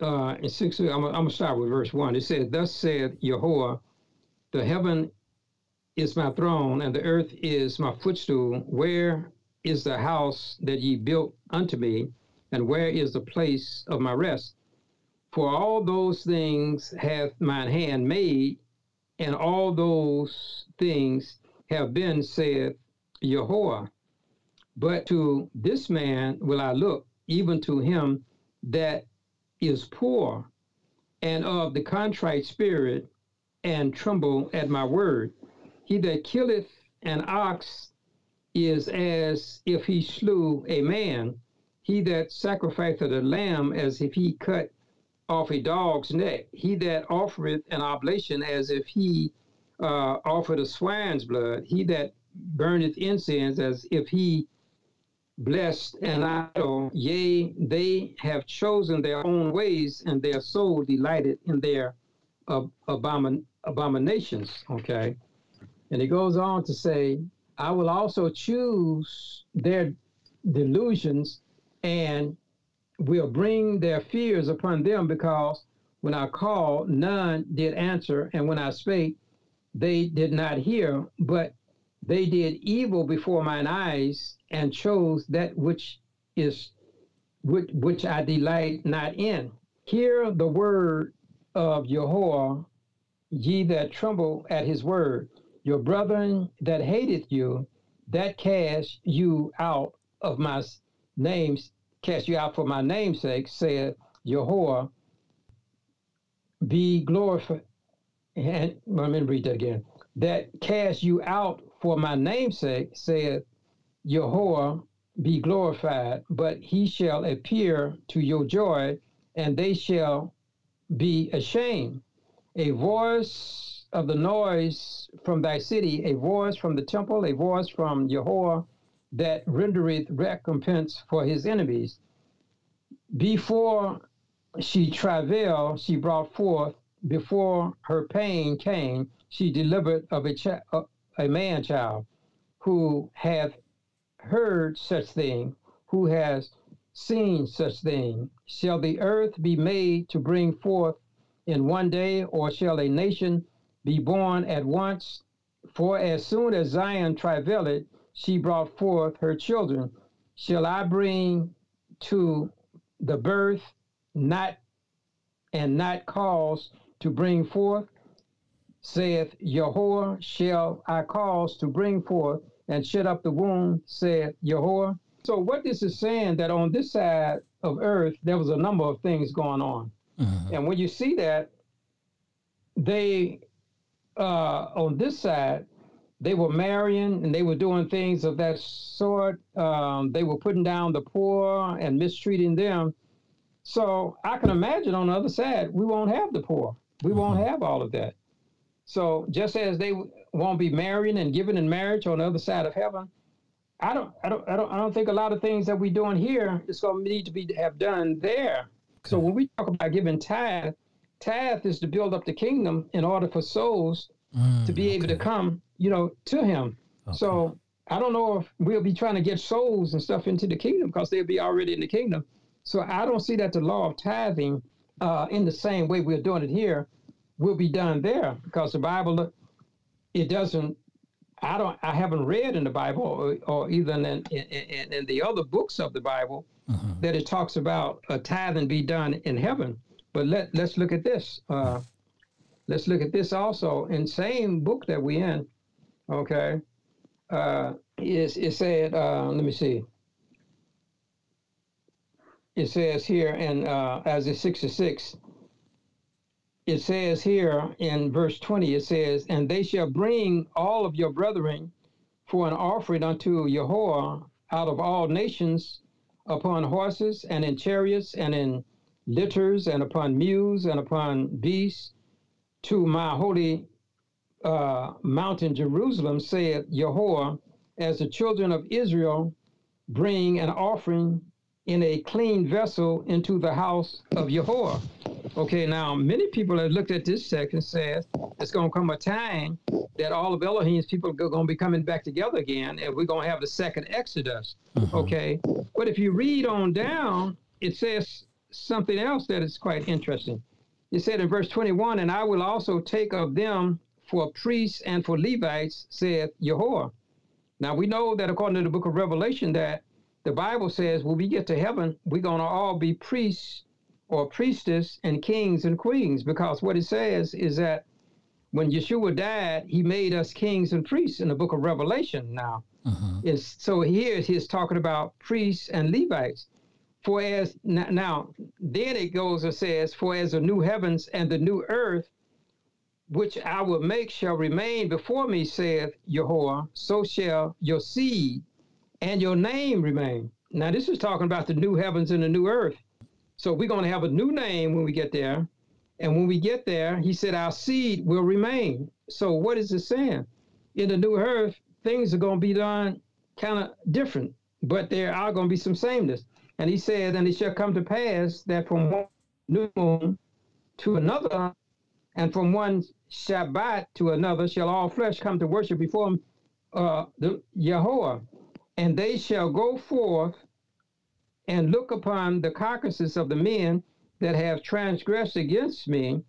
uh, in six, I'm, I'm going to start with verse one. It says, Thus said Yahweh, the heaven is my throne, and the earth is my footstool. Where is the house that ye built unto me, and where is the place of my rest? For all those things hath mine hand made, and all those things have been, said Yahweh. But to this man will I look, even to him that is poor and of the contrite spirit, and tremble at my word. He that killeth an ox is as if he slew a man. He that sacrificeth a lamb as if he cut off a dog's neck. He that offereth an oblation as if he uh, offered a swine's blood. He that burneth incense as if he blessed and idol. Yea, they have chosen their own ways, and their soul delighted in their abomin- abominations. Okay. And he goes on to say, I will also choose their delusions and will bring their fears upon them because when I called, none did answer, and when I spake, they did not hear, but they did evil before mine eyes and chose that which is which, which I delight not in. Hear the word of Jehovah, ye that tremble at his word. Your brethren that hateth you, that cast you out of my names, cast you out for my name's sake, saith Jehovah, be glorified. And let me read that again. That cast you out for my namesake, saith Jehovah, be glorified, but he shall appear to your joy, and they shall be ashamed. A voice of the noise from thy city, a voice from the temple, a voice from Jehovah that rendereth recompense for his enemies. Before she travailed, she brought forth, before her pain came, she delivered of a, child uh, a man child who hath heard such thing, who has seen such thing. Shall the earth be made to bring forth in one day, or shall a nation be born at once? For as soon as Zion travailed, she brought forth her children. Shall I bring to the birth, not and not cause to bring forth? Saith Yahweh, shall I cause to bring forth and shut up the womb, saith Yahweh. So what this is saying that on this side of earth, there was a number of things going on. Mm-hmm. And when you see that, they uh, on this side, they were marrying and they were doing things of that sort. Um, they were putting down the poor and mistreating them. So I can imagine on the other side, we won't have the poor. We mm-hmm. won't have all of that. So just as they won't be marrying and giving in marriage on the other side of heaven, I don't, I don't, I don't, I don't think a lot of things that we're doing here is going to need to be have done there. So when we talk about giving tithe, tithe is to build up the kingdom in order for souls Mm, to be able to come, you know, to Him. Okay. So I don't know if we'll be trying to get souls and stuff into the kingdom because they'll be already in the kingdom. So I don't see that the law of tithing, uh, in the same way we're doing it here, will be done there because the Bible, it doesn't. I don't. I haven't read in the Bible or, or even in, in, in, the other books of the Bible Mhm. that it talks about a tithing be done in heaven. But let let's look at this. Uh, let's look at this also in same book that we in. Okay, uh, is it said? Uh, let me see. It says here in uh, as sixty six. It says here in verse twenty. It says, "And they shall bring all of your brethren for an offering unto Yahweh out of all nations." upon horses and in chariots and in litters and upon mules and upon beasts to my holy uh, mountain Jerusalem, saith Yahweh, as the children of Israel bring an offering in a clean vessel into the house of Yahweh. Okay, now many people have looked at this text and said it's going to come a time that all of Elohim's people are going to be coming back together again, and we're going to have the second Exodus. Mhm. Okay, but if you read on down, it says something else that is quite interesting. It said in verse 21, and I will also take of them for priests and for Levites, saith Yahweh. Now we know that according to the book of Revelation, that the Bible says when we get to heaven, we're going to all be priests or priestess and kings and queens, because what it says is that when Yeshua died, he made us kings and priests in the book of Revelation now Mhm. is so here he's talking about priests and Levites. For as now, then it goes and says, For as the new heavens and the new earth, which I will make, shall remain before me, saith Jehovah, so shall your seed and your name remain. Now, this is talking about the new heavens and the new earth. So we're going to have a new name when we get there. And when we get there, he said, Our seed will remain. So what is it saying? In the new earth, things are going to be done kind of different, but there are going to be some sameness. And he said, And it shall come to pass that from one new moon to another, and from one Shabbat to another, shall all flesh come to worship before uh, the Yahweh. And they shall go forth and look upon the carcasses of the men that have transgressed against me,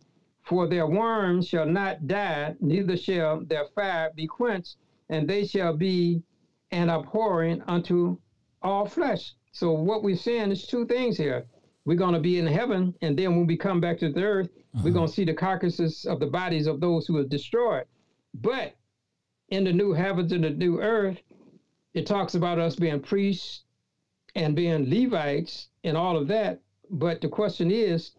for their worms shall not die, neither shall their fire be quenched, and they shall be an abhorring unto all flesh. So what we're saying is two things here. We're going to be in heaven, and then when we come back to the earth, we're going to uh-huh. see the carcasses of the bodies of those who are destroyed. But in the new heavens and the new earth, it talks about us being priests and being Levites and all of that. But the question is,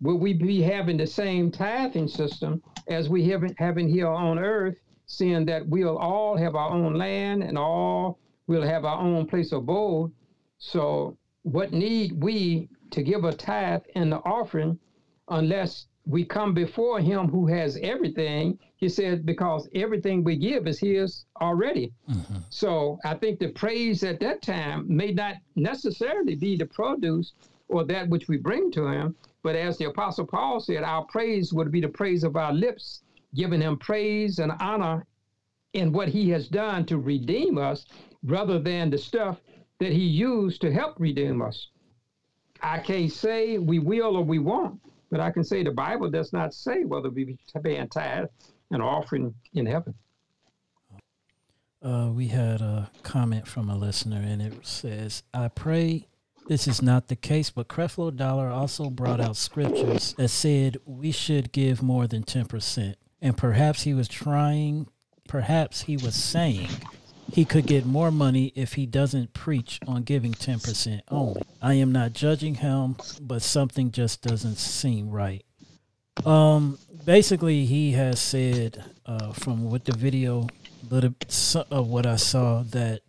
will we be having the same tithing system as we have having here on earth, seeing that we'll all have our own land and all we'll have our own place of abode? So, what need we to give a tithe and the offering unless we come before Him who has everything? He said, because everything we give is His already. Mhm. So I think the praise at that time may not necessarily be the produce or that which we bring to him, but as the Apostle Paul said, our praise would be the praise of our lips, giving him praise and honor in what he has done to redeem us rather than the stuff that he used to help redeem us. I can't say we will or we won't, but I can say the Bible does not say whether we be paying tithe and offering in heaven. Uh, we had a comment from a listener, and it says, I pray this is not the case, but Creflo Dollar also brought out scriptures that said we should give more than 10%. And perhaps he was trying, perhaps he was saying he could get more money if he doesn't preach on giving 10% only. I am not judging him, but something just doesn't seem right. Um, basically, he has said uh, from what the video little of what I saw that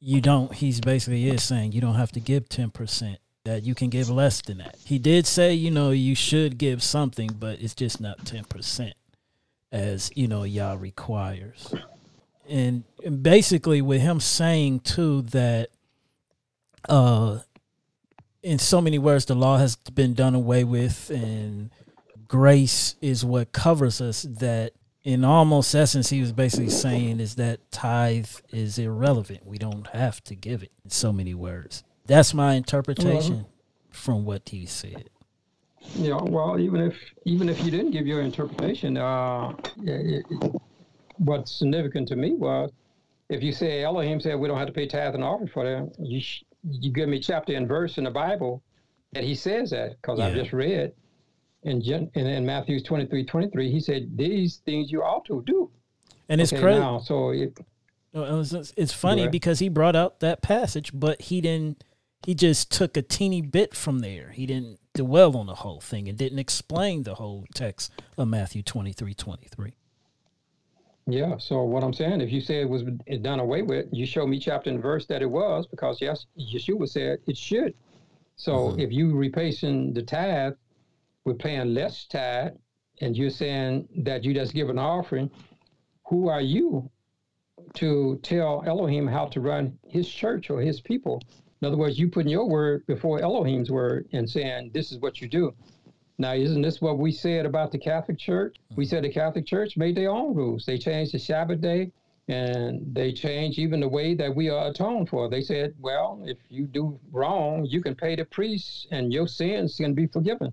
you don't. He's basically is saying you don't have to give ten percent. That you can give less than that. He did say you know you should give something, but it's just not ten percent, as you know Yah requires. and, and basically with him saying too that uh in so many words the law has been done away with and grace is what covers us that in almost essence he was basically saying is that tithe is irrelevant. We don't have to give it in so many words. That's my interpretation from what he said. Yeah, well, even if even if you didn't give your interpretation, uh, it, it, what's significant to me was if you say Elohim said we don't have to pay tithe and offering for them, you sh- you give me chapter and verse in the Bible that he says that because I Yeah. just read in, Gen- in in Matthew 23, 23, he said these things you ought to do. and it's okay, crazy now, so it, It's, funny Right. because he brought out that passage, but he didn't. He just took a teeny bit from there. He didn't dwell on the whole thing and didn't explain the whole text of Matthew twenty three twenty three. Yeah. So what I'm saying, if you say it was done away with, you show me chapter and verse that it was, because yes, Yeshua said it should. So mm-hmm. if you replacing the tithe with paying less tithe, and you're saying that you just give an offering, who are you to tell Elohim how to run his church or his people? In other words, you putting your word before Elohim's word and saying this is what you do. Now, isn't this what we said about the Catholic Church? We mm-hmm. said the Catholic Church made their own rules. They changed the Sabbath day and they changed even the way that we are atoned for. They said, well, if you do wrong, you can pay the priest and your sins can be forgiven.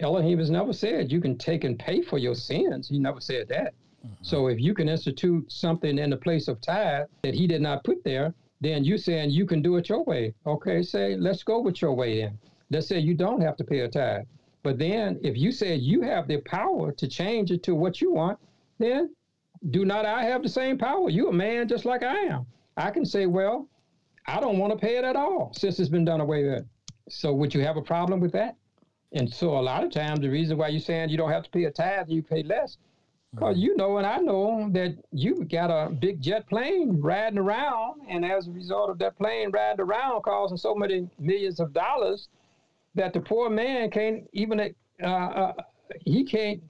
Elohim has never said you can take and pay for your sins. He never said that. Mm-hmm. So if you can institute something in the place of tithe that he did not put there, then you're saying you can do it your way. Okay, say, let's go with your way then. Let's say you don't have to pay a tithe. But then if you say you have the power to change it to what you want, then do not I have the same power? You're a man just like I am. I can say, well, I don't want to pay it at all since it's been done away with. So would you have a problem with that? And so a lot of times the reason why you're saying you don't have to pay a tithe, you pay less, because you know and I know that you got a big jet plane riding around, and as a result of that plane riding around causing so many millions of dollars, that the poor man can't even uh, uh, he can't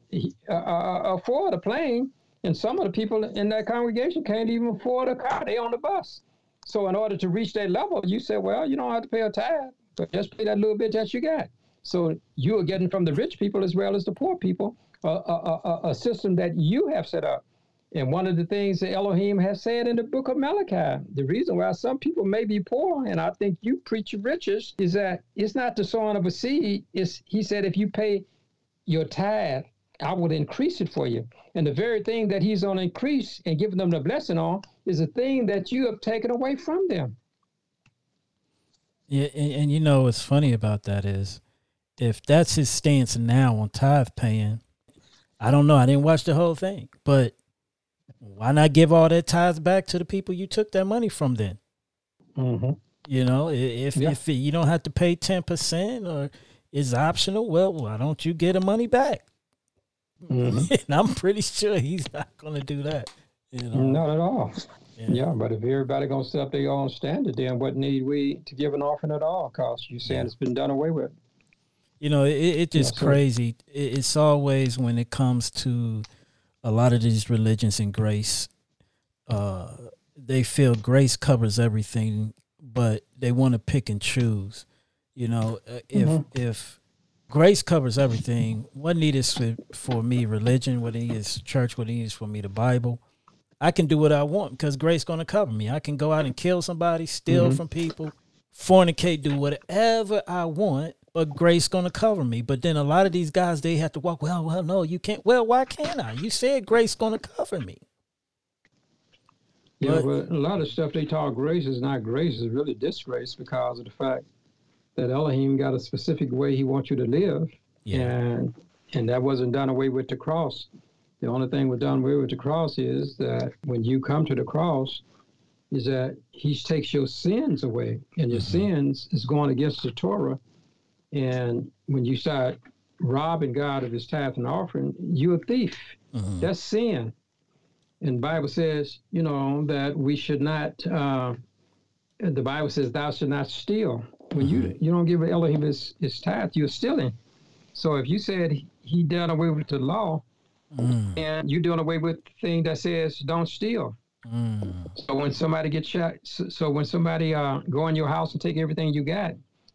uh, uh, afford a plane, and some of the people in that congregation can't even afford a car. They on the bus. So in order to reach that level, you say, well, you don't have to pay a tithe, but just pay that little bit that you got. So you are getting from the rich people as well as the poor people a, a, a, a system that you have set up. And one of the things that Elohim has said in the book of Malachi, the reason why some people may be poor, and I think you preach riches, is that it's not the sowing of a seed. It's he said, if you pay your tithe, I will increase it for you. And the very thing that he's on increase and giving them the blessing on is a thing that you have taken away from them. Yeah, and, and you know what's funny about that is, if that's his stance now on tithe paying, I don't know. I didn't watch the whole thing, but why not give all that tithes back to the people you took that money from? Then Mm-hmm. you know, if Yeah. if you don't have to pay ten percent or it's optional, well, why don't you get the money back? Mm-hmm. and I'm pretty sure he's not going to do that. You know, Not at all. Yeah. Yeah, but if everybody gonna set up their own standard, then what need we to give an offering at all? Cause you saying Yeah. it's been done away with. You know, it, it just Yeah, crazy. It, it's always when it comes to a lot of these religions and grace, uh, they feel grace covers everything, but they want to pick and choose. You know, uh, if Mhm. if grace covers everything, what need is for, for me religion? What need is church? What need is for me the Bible? I can do what I want because grace going to cover me. I can go out and kill somebody, steal Mhm. from people, fornicate, do whatever I want, but grace to cover me. But then a lot of these guys, they have to walk. Well, well, no, you can't. Well, why can't I? You said grace to cover me. Yeah, But- a lot of stuff they talk grace is not grace; it's really disgrace because of the fact that Elohim got a specific way He wants you to live, and and that wasn't done away with the cross. The only thing was done away with the cross is that when you come to the cross, is that He takes your sins away, and your Mhm. sins is going against the Torah. And when you start robbing God of His tithe and offering, you're a thief. Mhm. That's sin. And the Bible says, you know, that we should not. Uh, the Bible says, "Thou should not steal." When you you don't give Elohim his, his tithe, you're stealing. So if you said he done away with the law, Mm. and you're doing away with the thing that says don't steal, Mm. So when somebody gets shot, so, so when somebody uh, go in your house and take everything you got,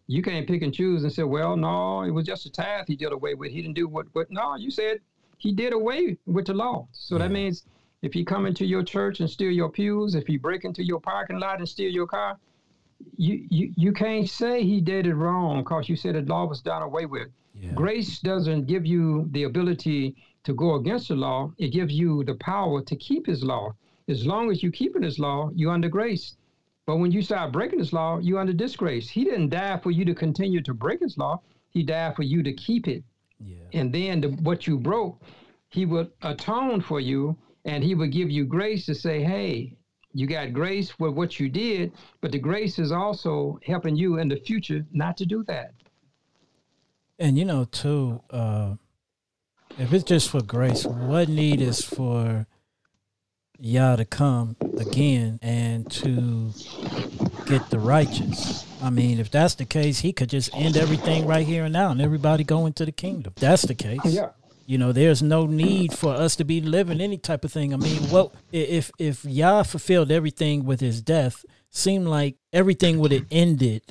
you can't pick and choose and say, well, no, it was just a tithe he did away with. He didn't do what, what, no, you said he did away with the law. So that means if he come into your church and steal your pews, if he break into your parking lot and steal your car, you, you, you can't say he did it wrong because you said the law was done away with. Yeah. Grace doesn't give you the ability to go against the law. It gives you the power to keep his law. As long as you keep in his law, you're under grace. But when you start breaking his law, you're under disgrace. He didn't die for you to continue to break his law. He died for you to keep it. Yeah. And then the, what you broke, he would atone for you and he would give you grace to say, hey, you got grace for what you did, but the grace is also helping you in the future not to do that. And you know, too, uh, if it's just for grace, what need is for Yah to come again and to get the righteous? I mean, if that's the case, he could just end everything right here and now and everybody go into the kingdom. That's the case. Yeah. You know, there's no need for us to be living any type of thing. I mean, well, if if Yah fulfilled everything with his death, seemed like everything would have ended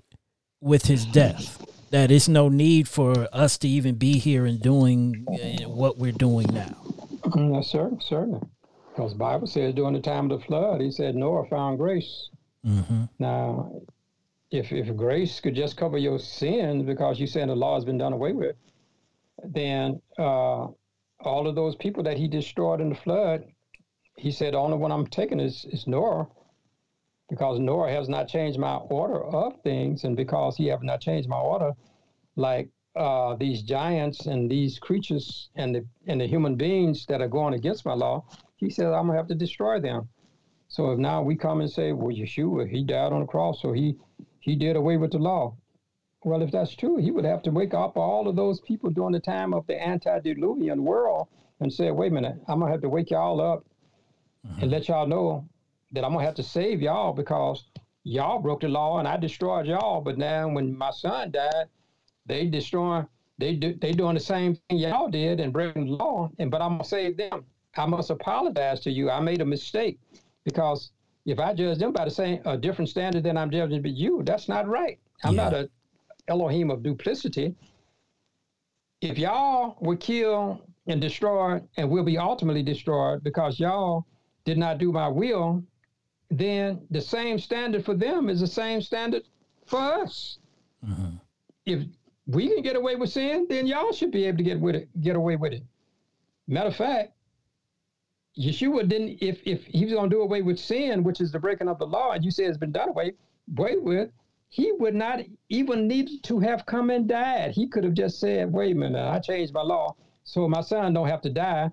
with his death. That it's no need for us to even be here and doing uh, what we're doing now. Mm, Yes, sir, certainly. Because Bible says during the time of the flood, he said Noah found grace. Mm-hmm. Now, if if grace could just cover your sins because you saying the law has been done away with, then uh, all of those people that he destroyed in the flood, he said the only one I'm taking is, is Noah, because Noah has not changed my order of things, and because he have not changed my order, like uh, these giants and these creatures and the and the human beings that are going against my law, he said I'm gonna have to destroy them. So if now we come and say, well, Yeshua, he died on the cross, so he he did away with the law. Well, if that's true, he would have to wake up all of those people during the time of the antediluvian world and say, wait a minute, I'm gonna have to wake y'all up and mm-hmm. let y'all know that I'm gonna have to save y'all because y'all broke the law and I destroyed y'all. But now when my son died, they destroying they do they doing the same thing y'all did and breaking the law. And but I'm gonna save them. I must apologize to you. I made a mistake because if I judge them by the same a different standard than I'm judging you, that's not right. I'm Yeah. not a Elohim of duplicity. If y'all were killed and destroyed and will be ultimately destroyed because y'all did not do my will, then the same standard for them is the same standard for us. Mm-hmm. If we can get away with sin, then y'all should be able to get with it, get away with it. Matter of fact, Yeshua didn't. If if he was going to do away with sin, which is the breaking of the law, and you say it's been done away away with, he would not even need to have come and died. He could have just said, "Wait a minute, I changed my law, so my son don't have to die."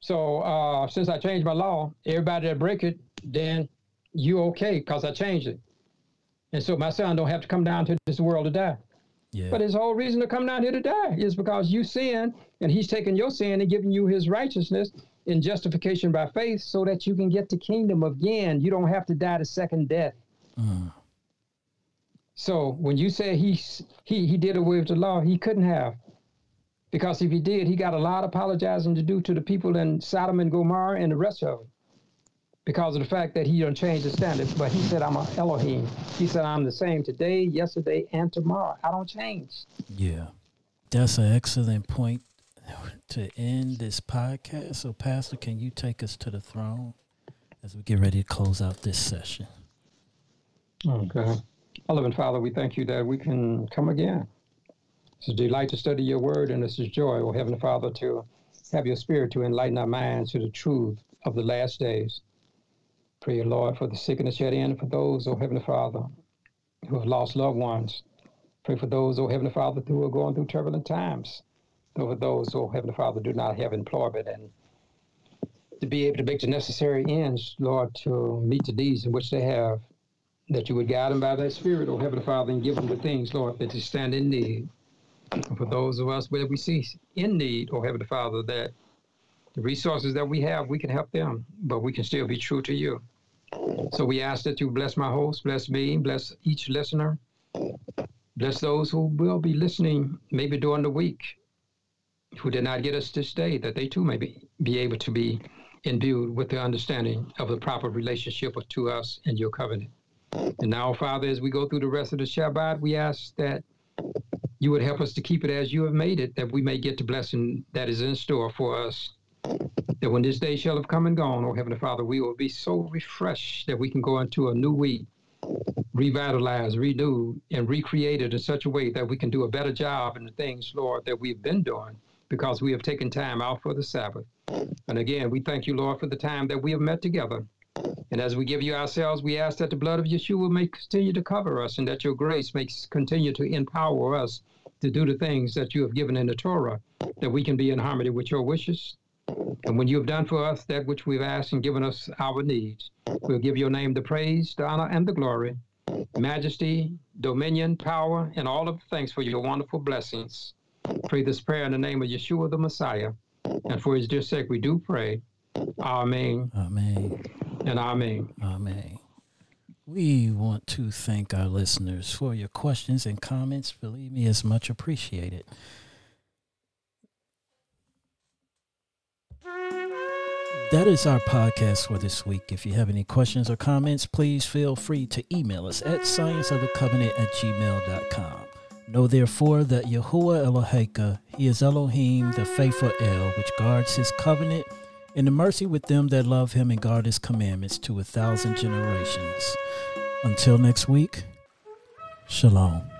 So uh, since I changed my law, everybody that break it, then you okay because I changed it, and so my son don't have to come down to this world to die. Yeah. But his whole reason to come down here to die is because you sin, and he's taking your sin and giving you his righteousness in justification by faith so that you can get the kingdom again. You don't have to die the second death. Mm. So when you say he, he, he did away with the law, he couldn't have. Because if he did, he got a lot of apologizing to do to the people in Sodom and Gomorrah and the rest of them. Because of the fact that he don't change the standard. But he said, I'm a Elohim. He said, I'm the same today, yesterday, and tomorrow. I don't change. Yeah. That's an excellent point to end this podcast. So, Pastor, can you take us to the throne as we get ready to close out this session? Okay. Our loving Father, we thank you that we can come again. It's a delight to study your word, and it's a joy, oh Heavenly Father, to have your spirit to enlighten our minds to the truth of the last days. Pray, Lord, for the sick and the shed in, for those, oh Heavenly Father, who have lost loved ones. Pray for those, oh Heavenly Father, who are going through turbulent times. Those, oh Heavenly Father, do not have employment and to be able to make the necessary ends, Lord, to meet the needs in which they have that you would guide them by thy spirit, O Heavenly Father, and give them the things, Lord, that they stand in need. For those of us where we see in need, O Heavenly Father, that the resources that we have, we can help them, but we can still be true to you. So we ask that you bless my host, bless me, bless each listener, bless those who will be listening maybe during the week who did not get us this day, that they too may be, be able to be imbued with the understanding of the proper relationship to us and your covenant. And now, Father, as we go through the rest of the Shabbat, we ask that you would help us to keep it as you have made it, that we may get the blessing that is in store for us. That when this day shall have come and gone, O Heavenly Father, we will be so refreshed that we can go into a new week, revitalized, renewed, and recreated in such a way that we can do a better job in the things, Lord, that we've been doing because we have taken time out for the Sabbath. And again, we thank you, Lord, for the time that we have met together. And as we give you ourselves, we ask that the blood of Yeshua may continue to cover us and that your grace may continue to empower us to do the things that you have given in the Torah, that we can be in harmony with your wishes. And when you have done for us that which we've asked and given us our needs, we'll give your name the praise, the honor, and the glory, majesty, dominion, power, and all of the thanks for your wonderful blessings. Pray this prayer in the name of Yeshua the Messiah. And for his dear sake, we do pray. Amen. Amen. And amen. Amen. We want to thank our listeners for your questions and comments. Believe me, it's much appreciated. That is our podcast for this week. If you have any questions or comments, please feel free to email us at scienceofthecovenant at gmail.com. Know therefore that Yahuwah Eloheka, He is Elohim, the faithful El, which guards His covenant and the mercy with them that love Him and guard His commandments to a thousand generations. Until next week, Shalom.